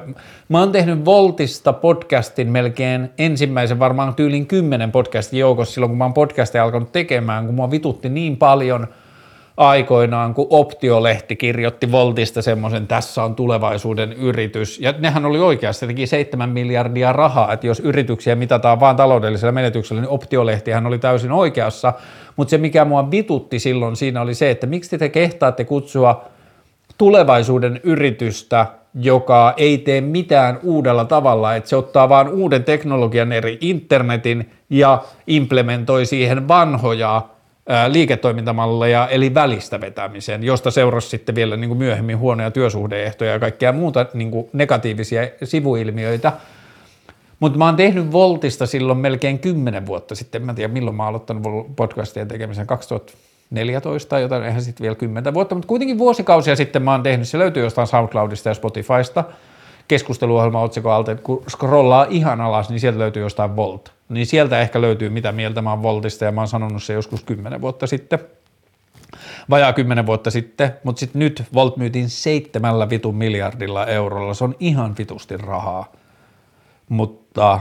mä oon tehnyt Voltista podcastin melkein ensimmäisen varmaan tyylin kymmenen podcastin joukossa silloin, kun mä oon podcastia alkanut tekemään, kun mua vitutti niin paljon – aikoinaan, kun Optiolehti kirjoitti Voltista semmoisen, tässä on tulevaisuuden yritys, ja nehän oli oikeasti, teki 7 miljardia rahaa, että jos yrityksiä mitataan vain taloudellisella menetyksellä, niin Optiolehtihän oli täysin oikeassa, mutta se mikä mua vitutti silloin siinä oli se, että miksi te kehtaatte kutsua tulevaisuuden yritystä, joka ei tee mitään uudella tavalla, että se ottaa vain uuden teknologian eri internetin ja implementoi siihen vanhoja liiketoimintamalleja, eli välistä vetämisen, josta seurasi sitten vielä niin kuin myöhemmin huonoja työsuhdeehtoja ja kaikkea muuta niin kuin negatiivisia sivuilmiöitä. Mutta mä oon tehnyt Voltista silloin melkein kymmenen vuotta sitten, mä en tiedä milloin mä oon aloittanut podcastien tekemisen, 2014 tai jotain, eihän sitten vielä kymmentä vuotta, mutta kuitenkin vuosikausia sitten mä oon tehnyt, se löytyy jostain SoundCloudista ja Spotifysta, keskusteluohjelma otsikon alta, kun scrollaa ihan alas, niin sieltä löytyy jostain Volt niin sieltä ehkä löytyy mitä mieltä mä oon Voltista ja mä oon sanonut se joskus kymmenen vuotta sitten, vajaa kymmenen vuotta sitten, mutta sitten nyt Volt myytiin seitsemällä vitun miljardilla eurolla, se on ihan vitusti rahaa, mutta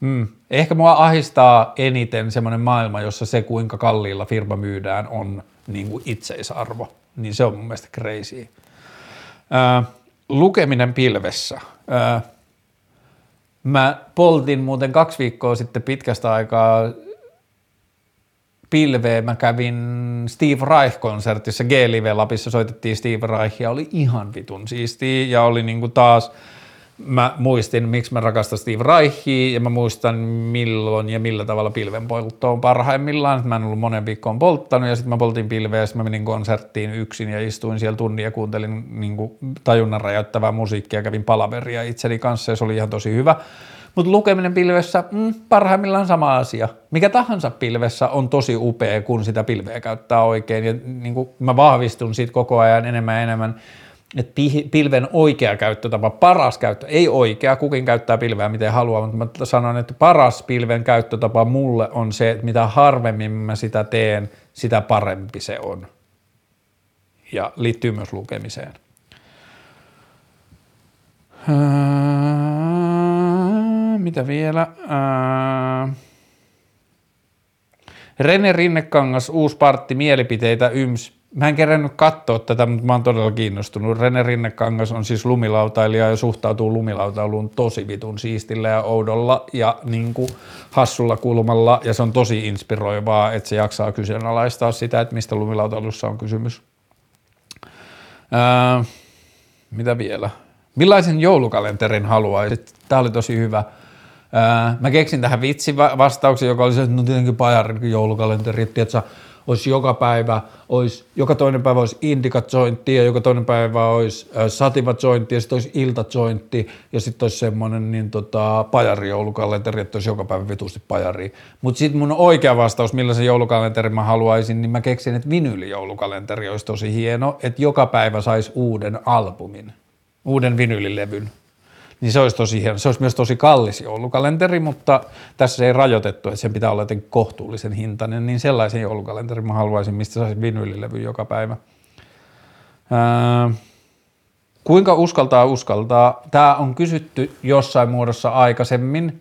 mm, ehkä mua ahistaa eniten semmoinen maailma, jossa se kuinka kalliilla firma myydään on niin kuin itseisarvo, niin se on mun mielestä crazy. Ää, lukeminen pilvessä. Ää, Mä poltin muuten kaksi viikkoa sitten pitkästä aikaa pilveä. Mä kävin Steve Reich-konsertissa G-Live Lapissa, soitettiin Steve Reich ja oli ihan vitun siistiä ja oli niinku taas – mä muistin, miksi mä rakastan Steve Reichia ja mä muistan milloin ja millä tavalla pilvenpoltto on parhaimmillaan. Mä en ollut monen viikkoon polttanut ja sitten mä poltin pilveä ja sitten mä menin konserttiin yksin ja istuin siellä tunnin ja kuuntelin niin kuin tajunnan rajoittavaa musiikkia kävin palaveria itseni kanssa ja se oli ihan tosi hyvä. Mutta lukeminen pilvessä, mm, parhaimmillaan sama asia. Mikä tahansa pilvessä on tosi upea, kun sitä pilveä käyttää oikein. Ja niin kuin mä vahvistun siitä koko ajan enemmän ja enemmän että pilven oikea käyttötapa, paras käyttö, ei oikea, kukin käyttää pilveä miten haluaa, mutta mä sanon, että paras pilven käyttötapa mulle on se, että mitä harvemmin mä sitä teen, sitä parempi se on. ja liittyy myös lukemiseen. mitä vielä? Rene Rinnekangas, uusi partti, mielipiteitä, yms. Mä en kerännyt katsoa tätä, mutta mä oon todella kiinnostunut. Rene Rinnekangas on siis lumilautailija ja suhtautuu lumilautailuun tosi vitun siistillä ja oudolla ja niin kuin hassulla kulmalla ja se on tosi inspiroivaa, että se jaksaa kyseenalaistaa sitä, että mistä lumilautailussa on kysymys. Ää, mitä vielä? Millaisen joulukalenterin haluaisit? Tämä oli tosi hyvä. Ää, mä keksin tähän vitsi vastauksen, joka oli se, että no tietenkin pajarin joulukalenteri, että olisi joka päivä, olisi, joka toinen päivä olisi indica jointti ja joka toinen päivä olisi äh, sativa jointti ja sitten olisi ilta jointti ja sitten olisi semmoinen niin tota, pajarijoulukalenteri, että olisi joka päivä vitusti pajari. Mutta sitten mun oikea vastaus, millaisen joulukalenterin mä haluaisin, niin mä keksin, että vinyylijoulukalenteri olisi tosi hieno, että joka päivä saisi uuden albumin, uuden vinyylilevyn niin se olisi tosi hieno. Se olisi myös tosi kallis joulukalenteri, mutta tässä ei rajoitettu, että sen pitää olla jotenkin kohtuullisen hintainen, niin sellaisen joulukalenterin mä haluaisin, mistä saisi vinyylilevy joka päivä. Ää, kuinka uskaltaa uskaltaa? Tämä on kysytty jossain muodossa aikaisemmin,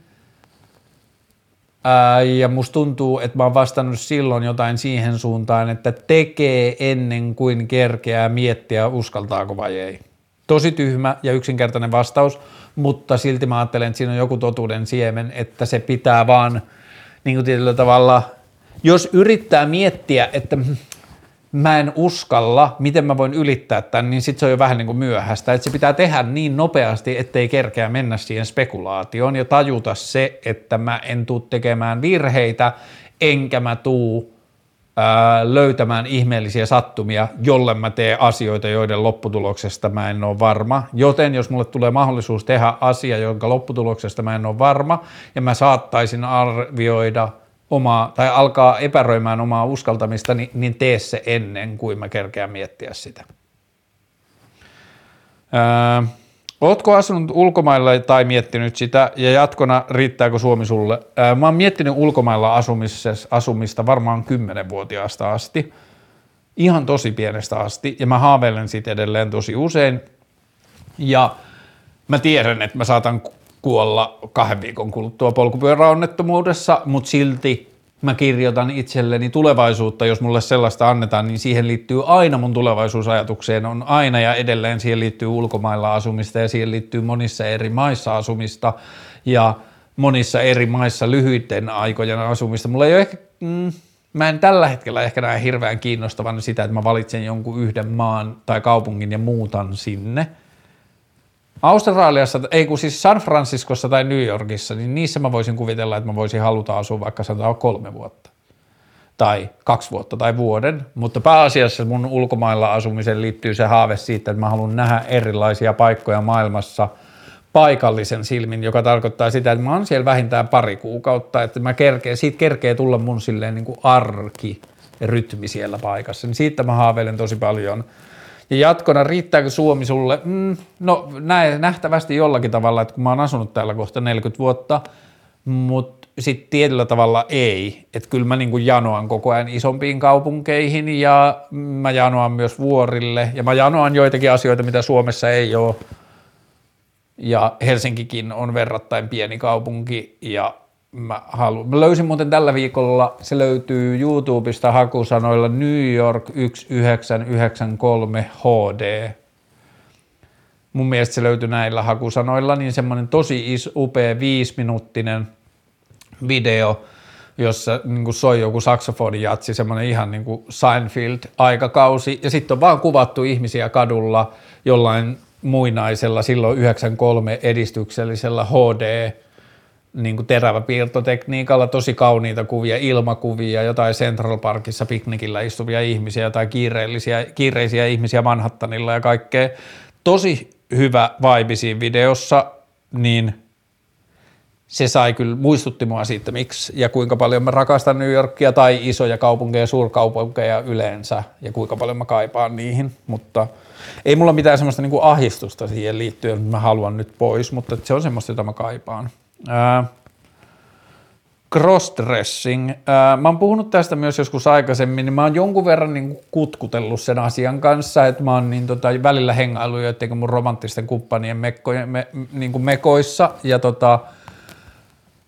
Ää, ja musta tuntuu, että mä oon vastannut silloin jotain siihen suuntaan, että tekee ennen kuin kerkeää miettiä, uskaltaako vai ei. Tosi tyhmä ja yksinkertainen vastaus, mutta silti mä ajattelen, että siinä on joku totuuden siemen, että se pitää vaan niin kuin tietyllä tavalla, jos yrittää miettiä, että mä en uskalla, miten mä voin ylittää tämän, niin sitten se on jo vähän niin kuin myöhäistä. Että se pitää tehdä niin nopeasti, ettei kerkeä mennä siihen spekulaatioon ja tajuta se, että mä en tuu tekemään virheitä, enkä mä tuu löytämään ihmeellisiä sattumia, jolle mä teen asioita, joiden lopputuloksesta mä en ole varma. Joten jos mulle tulee mahdollisuus tehdä asia, jonka lopputuloksesta mä en ole varma, ja mä saattaisin arvioida omaa, tai alkaa epäröimään omaa uskaltamista, niin, niin tee se ennen kuin mä kerkeän miettiä sitä. Öö, Ootko asunut ulkomailla tai miettinyt sitä ja jatkona riittääkö Suomi sulle? mä oon miettinyt ulkomailla asumista varmaan 10-vuotiaasta asti, ihan tosi pienestä asti ja mä haaveilen siitä edelleen tosi usein ja mä tiedän, että mä saatan kuolla kahden viikon kuluttua polkupyöräonnettomuudessa, mutta silti mä kirjoitan itselleni tulevaisuutta, jos mulle sellaista annetaan, niin siihen liittyy aina mun tulevaisuusajatukseen, on aina ja edelleen siihen liittyy ulkomailla asumista ja siihen liittyy monissa eri maissa asumista ja monissa eri maissa lyhyiden aikojen asumista. Mulla ei ole ehkä, mm, mä en tällä hetkellä ehkä näe hirveän kiinnostavan sitä, että mä valitsen jonkun yhden maan tai kaupungin ja muutan sinne – Australiassa, ei kun siis San Franciscossa tai New Yorkissa, niin niissä mä voisin kuvitella, että mä voisin haluta asua vaikka sanotaan kolme vuotta. Tai kaksi vuotta tai vuoden, mutta pääasiassa mun ulkomailla asumiseen liittyy se haave siitä, että mä haluan nähdä erilaisia paikkoja maailmassa paikallisen silmin, joka tarkoittaa sitä, että mä oon siellä vähintään pari kuukautta, että mä kerkee, siitä kerkee tulla mun silleen niin kuin arki rytmi siellä paikassa, niin siitä mä haaveilen tosi paljon – ja jatkona, riittääkö Suomi sulle? Mm, no näin, nähtävästi jollakin tavalla, että kun mä oon asunut täällä kohta 40 vuotta, mutta sitten tietyllä tavalla ei. Että kyllä mä niinku janoan koko ajan isompiin kaupunkeihin ja mä janoan myös vuorille ja mä janoan joitakin asioita, mitä Suomessa ei ole. Ja Helsinkikin on verrattain pieni kaupunki ja mä, haluan. mä löysin muuten tällä viikolla, se löytyy YouTubesta hakusanoilla New York 1993 HD. Mun mielestä se löytyy näillä hakusanoilla, niin semmoinen tosi is, upea viisiminuuttinen video, jossa niin soi joku saksofonijatsi, semmoinen ihan niin Seinfeld-aikakausi, ja sitten on vaan kuvattu ihmisiä kadulla jollain muinaisella silloin 93 edistyksellisellä HD niin kuin teräväpiirtotekniikalla tosi kauniita kuvia, ilmakuvia, jotain Central Parkissa piknikillä istuvia ihmisiä, jotain kiireellisiä, kiireisiä ihmisiä Manhattanilla ja kaikkea. Tosi hyvä vibe siinä videossa, niin se sai kyllä, muistutti mua siitä, miksi ja kuinka paljon mä rakastan New Yorkia tai isoja kaupunkeja, suurkaupunkeja yleensä ja kuinka paljon mä kaipaan niihin, mutta ei mulla mitään semmoista niin kuin ahdistusta siihen liittyen, että mä haluan nyt pois, mutta se on semmoista, jota mä kaipaan. Crossdressing. Mä oon puhunut tästä myös joskus aikaisemmin, niin mä oon jonkun verran niin kutkutellut sen asian kanssa, että mä oon niin tota, välillä hengailu joidenkin mun romanttisten kumppanien mekkojen, me, niin kuin mekoissa ja tota,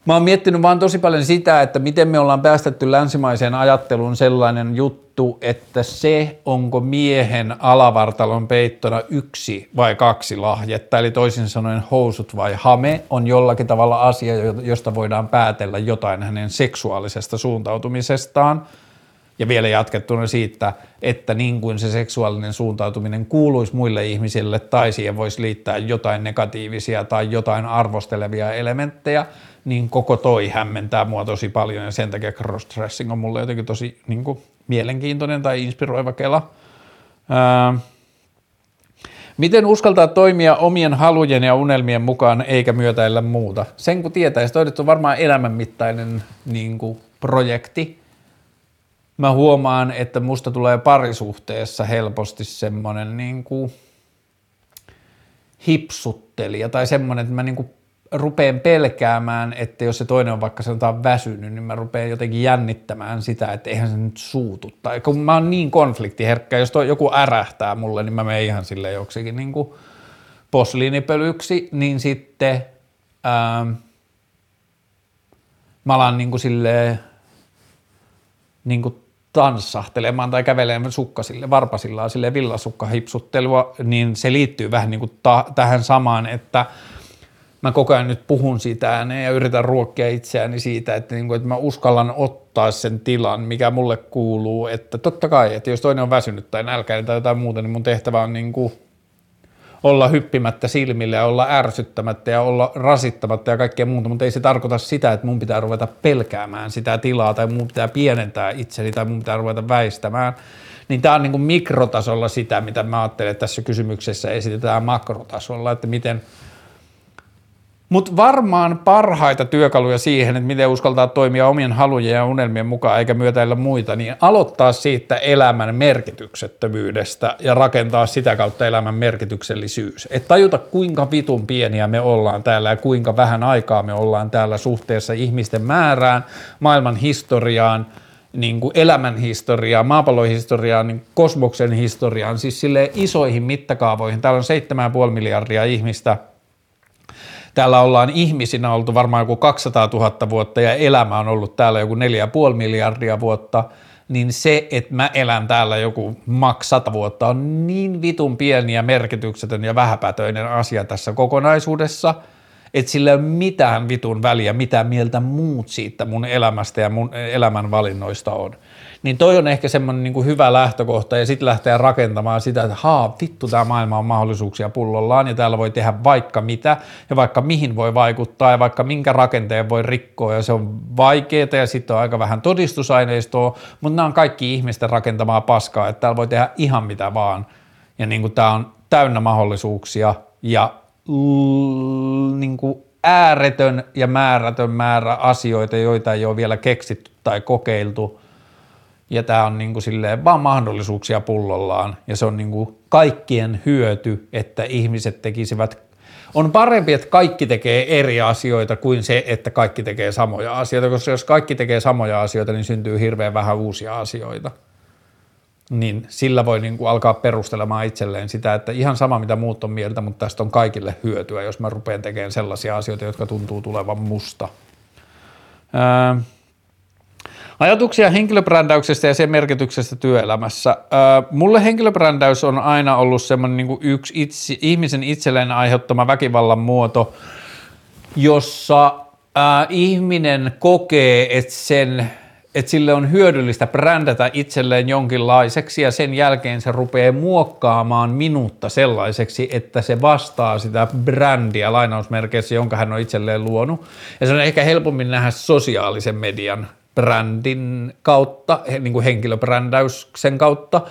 Mä oon miettinyt vaan tosi paljon sitä, että miten me ollaan päästetty länsimaiseen ajatteluun sellainen juttu, että se, onko miehen alavartalon peittona yksi vai kaksi lahjetta, eli toisin sanoen housut vai hame, on jollakin tavalla asia, josta voidaan päätellä jotain hänen seksuaalisesta suuntautumisestaan – ja vielä jatkettuna siitä, että niin kuin se seksuaalinen suuntautuminen kuuluisi muille ihmisille tai siihen voisi liittää jotain negatiivisia tai jotain arvostelevia elementtejä, niin koko toi hämmentää mua tosi paljon ja sen takia crossdressing on mulle jotenkin tosi niin kuin, mielenkiintoinen tai inspiroiva kela. Ää, Miten uskaltaa toimia omien halujen ja unelmien mukaan eikä myötäillä muuta? Sen kun tietäisi, toi on varmaan elämänmittainen niin kuin, projekti, mä huomaan, että musta tulee parisuhteessa helposti semmoinen niin kuin hipsuttelija tai semmoinen, että mä niin kuin rupeen pelkäämään, että jos se toinen on vaikka sanotaan väsynyt, niin mä rupeen jotenkin jännittämään sitä, että eihän se nyt suutu. Tai kun mä oon niin konfliktiherkkä, jos toi joku ärähtää mulle, niin mä menen ihan sille joksikin niin kuin posliinipölyksi, niin sitten ää, mä alan niin kuin silleen, niin kuin tanssahtelemaan tai kävelemään sukkasille, varpasillaan sille villasukkahipsuttelua, niin se liittyy vähän niin kuin ta- tähän samaan, että mä koko ajan nyt puhun siitä ääneen ja yritän ruokkia itseäni siitä, että, niin kuin, että mä uskallan ottaa sen tilan, mikä mulle kuuluu, että totta kai, että jos toinen on väsynyt tai nälkäinen tai jotain muuta, niin mun tehtävä on niin kuin olla hyppimättä silmille ja olla ärsyttämättä ja olla rasittamatta ja kaikkea muuta, mutta ei se tarkoita sitä, että mun pitää ruveta pelkäämään sitä tilaa tai mun pitää pienentää itseni tai mun pitää ruveta väistämään. Niin tämä on niin kuin mikrotasolla sitä, mitä mä ajattelen, että tässä kysymyksessä esitetään makrotasolla, että miten – mutta varmaan parhaita työkaluja siihen, että miten uskaltaa toimia omien halujen ja unelmien mukaan eikä myötäillä muita, niin aloittaa siitä elämän merkityksettömyydestä ja rakentaa sitä kautta elämän merkityksellisyys. Että tajuta kuinka vitun pieniä me ollaan täällä ja kuinka vähän aikaa me ollaan täällä suhteessa ihmisten määrään, maailman historiaan, niin kuin elämän historiaan, maapallon historiaan, niin kosmoksen historiaan, siis sille isoihin mittakaavoihin. Täällä on 7,5 miljardia ihmistä – täällä ollaan ihmisinä oltu varmaan joku 200 000 vuotta ja elämä on ollut täällä joku 4,5 miljardia vuotta, niin se, että mä elän täällä joku maks 100 vuotta on niin vitun pieni ja merkityksetön ja vähäpätöinen asia tässä kokonaisuudessa, että sillä ei ole mitään vitun väliä, mitä mieltä muut siitä mun elämästä ja mun elämän valinnoista on niin toi on ehkä semmoinen niin kuin hyvä lähtökohta ja sitten lähteä rakentamaan sitä, että haa, vittu tämä maailma on mahdollisuuksia pullollaan ja täällä voi tehdä vaikka mitä ja vaikka mihin voi vaikuttaa ja vaikka minkä rakenteen voi rikkoa ja se on vaikeaa ja sitten on aika vähän todistusaineistoa, mutta nämä on kaikki ihmisten rakentamaa paskaa, että täällä voi tehdä ihan mitä vaan. Ja niin kuin tämä on täynnä mahdollisuuksia ja l- niin kuin ääretön ja määrätön määrä asioita, joita ei ole vielä keksitty tai kokeiltu – ja tämä on niin kuin silleen vaan mahdollisuuksia pullollaan ja se on niin kuin kaikkien hyöty, että ihmiset tekisivät on parempi, että kaikki tekee eri asioita kuin se, että kaikki tekee samoja asioita, koska jos kaikki tekee samoja asioita, niin syntyy hirveän vähän uusia asioita. Niin sillä voi niin kuin alkaa perustelemaan itselleen sitä, että ihan sama mitä muut on mieltä, mutta tästä on kaikille hyötyä, jos mä rupean tekemään sellaisia asioita, jotka tuntuu tulevan musta. Öö, Ajatuksia henkilöbrändäyksestä ja sen merkityksestä työelämässä. mulle henkilöbrändäys on aina ollut semmoinen niin yksi itse, ihmisen itselleen aiheuttama väkivallan muoto, jossa ihminen kokee, että sen että sille on hyödyllistä brändätä itselleen jonkinlaiseksi ja sen jälkeen se rupeaa muokkaamaan minuutta sellaiseksi, että se vastaa sitä brändiä lainausmerkeissä, jonka hän on itselleen luonut. Ja se on ehkä helpommin nähdä sosiaalisen median brändin kautta, niin kuin henkilöbrändäyksen kautta,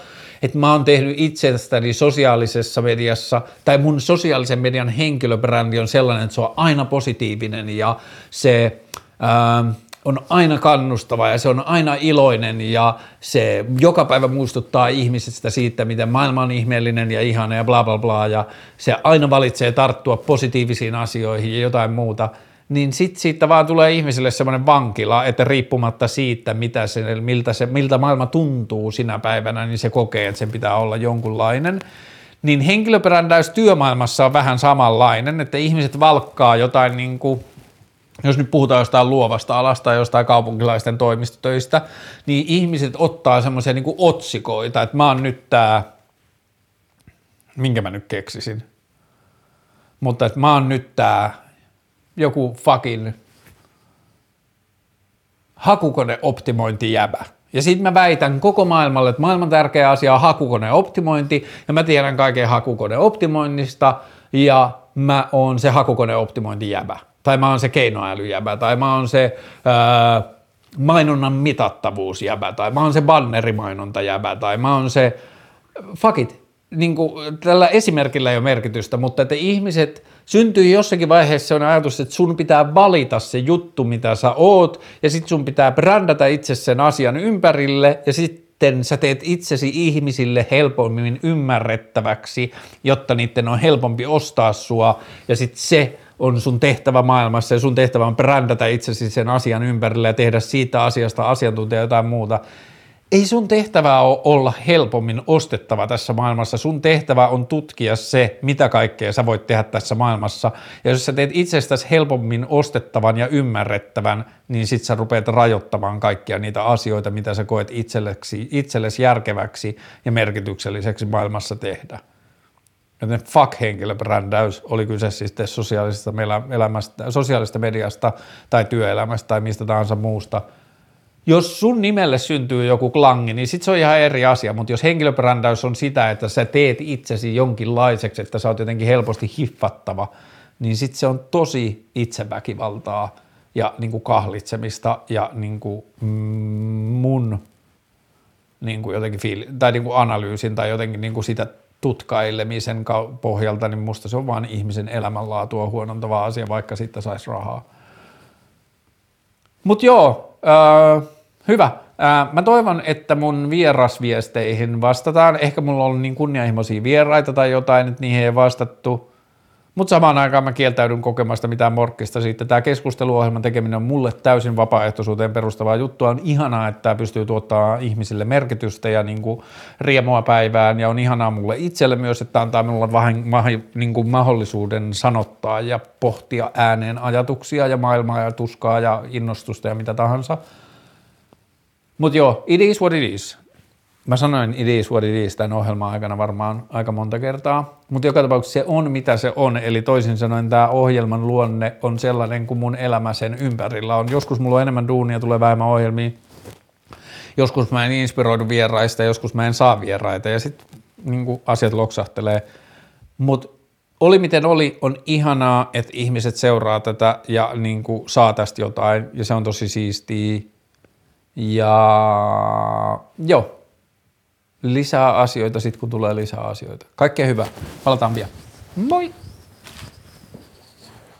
että mä oon tehnyt itsestäni sosiaalisessa mediassa, tai mun sosiaalisen median henkilöbrändi on sellainen, että se on aina positiivinen ja se ää, on aina kannustava ja se on aina iloinen ja se joka päivä muistuttaa ihmisistä siitä, miten maailma on ihmeellinen ja ihana ja bla bla bla ja se aina valitsee tarttua positiivisiin asioihin ja jotain muuta – niin sit siitä vaan tulee ihmisille semmoinen vankila, että riippumatta siitä, mitä se, miltä, se, miltä maailma tuntuu sinä päivänä, niin se kokee, että sen pitää olla jonkunlainen. Niin henkilöbrändäys työmaailmassa on vähän samanlainen, että ihmiset valkkaa jotain niin kuin jos nyt puhutaan jostain luovasta alasta, jostain kaupunkilaisten toimistotöistä, niin ihmiset ottaa semmoisia niin otsikoita, että mä oon nyt tää, minkä mä nyt keksisin, mutta että mä oon nyt tää joku fucking hakukoneoptimointijäbä. Ja sitten mä väitän koko maailmalle, että maailman tärkeä asia on hakukoneoptimointi, ja mä tiedän kaiken hakukoneoptimoinnista, ja mä oon se hakukoneoptimointijäbä tai mä oon se keinoälyjäbä, tai mä oon se ää, mainonnan mitattavuusjäbä, tai mä oon se bannerimainontajäbä, tai mä oon se, fuck it, niin kuin, tällä esimerkillä ei ole merkitystä, mutta että ihmiset syntyy jossakin vaiheessa on ajatus, että sun pitää valita se juttu, mitä sä oot, ja sitten sun pitää brändätä itse sen asian ympärille, ja sitten sä teet itsesi ihmisille helpommin ymmärrettäväksi, jotta niiden on helpompi ostaa sua, ja sitten se on sun tehtävä maailmassa ja sun tehtävä on brändätä itsesi sen asian ympärille ja tehdä siitä asiasta asiantuntija jotain muuta. Ei sun tehtävä ole olla helpommin ostettava tässä maailmassa. Sun tehtävä on tutkia se, mitä kaikkea sä voit tehdä tässä maailmassa. Ja jos sä teet itsestäsi helpommin ostettavan ja ymmärrettävän, niin sit sä rupeat rajoittamaan kaikkia niitä asioita, mitä sä koet itsellesi, itsellesi järkeväksi ja merkitykselliseksi maailmassa tehdä. Joten fuck henkilöbrändäys, oli kyse siis sosiaalisesta, elämästä, sosiaalisesta mediasta tai työelämästä tai mistä tahansa muusta. Jos sun nimelle syntyy joku klangi, niin sit se on ihan eri asia, mutta jos henkilöbrändäys on sitä, että sä teet itsesi jonkinlaiseksi, että sä oot jotenkin helposti hiffattava, niin sit se on tosi itseväkivaltaa ja niin kuin kahlitsemista ja niin kuin mun niin kuin jotenkin fiil- tai niin kuin analyysin tai jotenkin niin kuin sitä tutkailemisen pohjalta, niin musta se on vain ihmisen elämänlaatua huonontava asia, vaikka siitä saisi rahaa. Mutta joo, äh, hyvä. Mä toivon, että mun vierasviesteihin vastataan. Ehkä mulla on niin kunnianhimoisia vieraita tai jotain, että niihin ei vastattu. Mutta samaan aikaan mä kieltäydyn kokemasta mitään morkkista siitä. Tämä keskusteluohjelman tekeminen on mulle täysin vapaaehtoisuuteen perustavaa juttua. On ihanaa, että tämä pystyy tuottaa ihmisille merkitystä ja niin kuin riemua päivään. Ja on ihanaa mulle itselle myös, että antaa minulle vähän niin kuin mahdollisuuden sanottaa ja pohtia ääneen ajatuksia ja maailmaa ja tuskaa ja innostusta ja mitä tahansa. Mutta joo, it is what it is. Mä sanoin it is what it is tämän ohjelman aikana varmaan aika monta kertaa, mutta joka tapauksessa se on mitä se on, eli toisin sanoen tämä ohjelman luonne on sellainen kuin mun elämä sen ympärillä on. Joskus mulla on enemmän duunia, tulee vähemmän ohjelmia, joskus mä en inspiroidu vieraista, joskus mä en saa vieraita ja sitten niin asiat loksahtelee, mutta oli miten oli, on ihanaa, että ihmiset seuraa tätä ja niin kuin saa tästä jotain ja se on tosi siistiä. Ja joo, lisää asioita sitten, kun tulee lisää asioita. Kaikkea hyvää. Palataan vielä. Moi!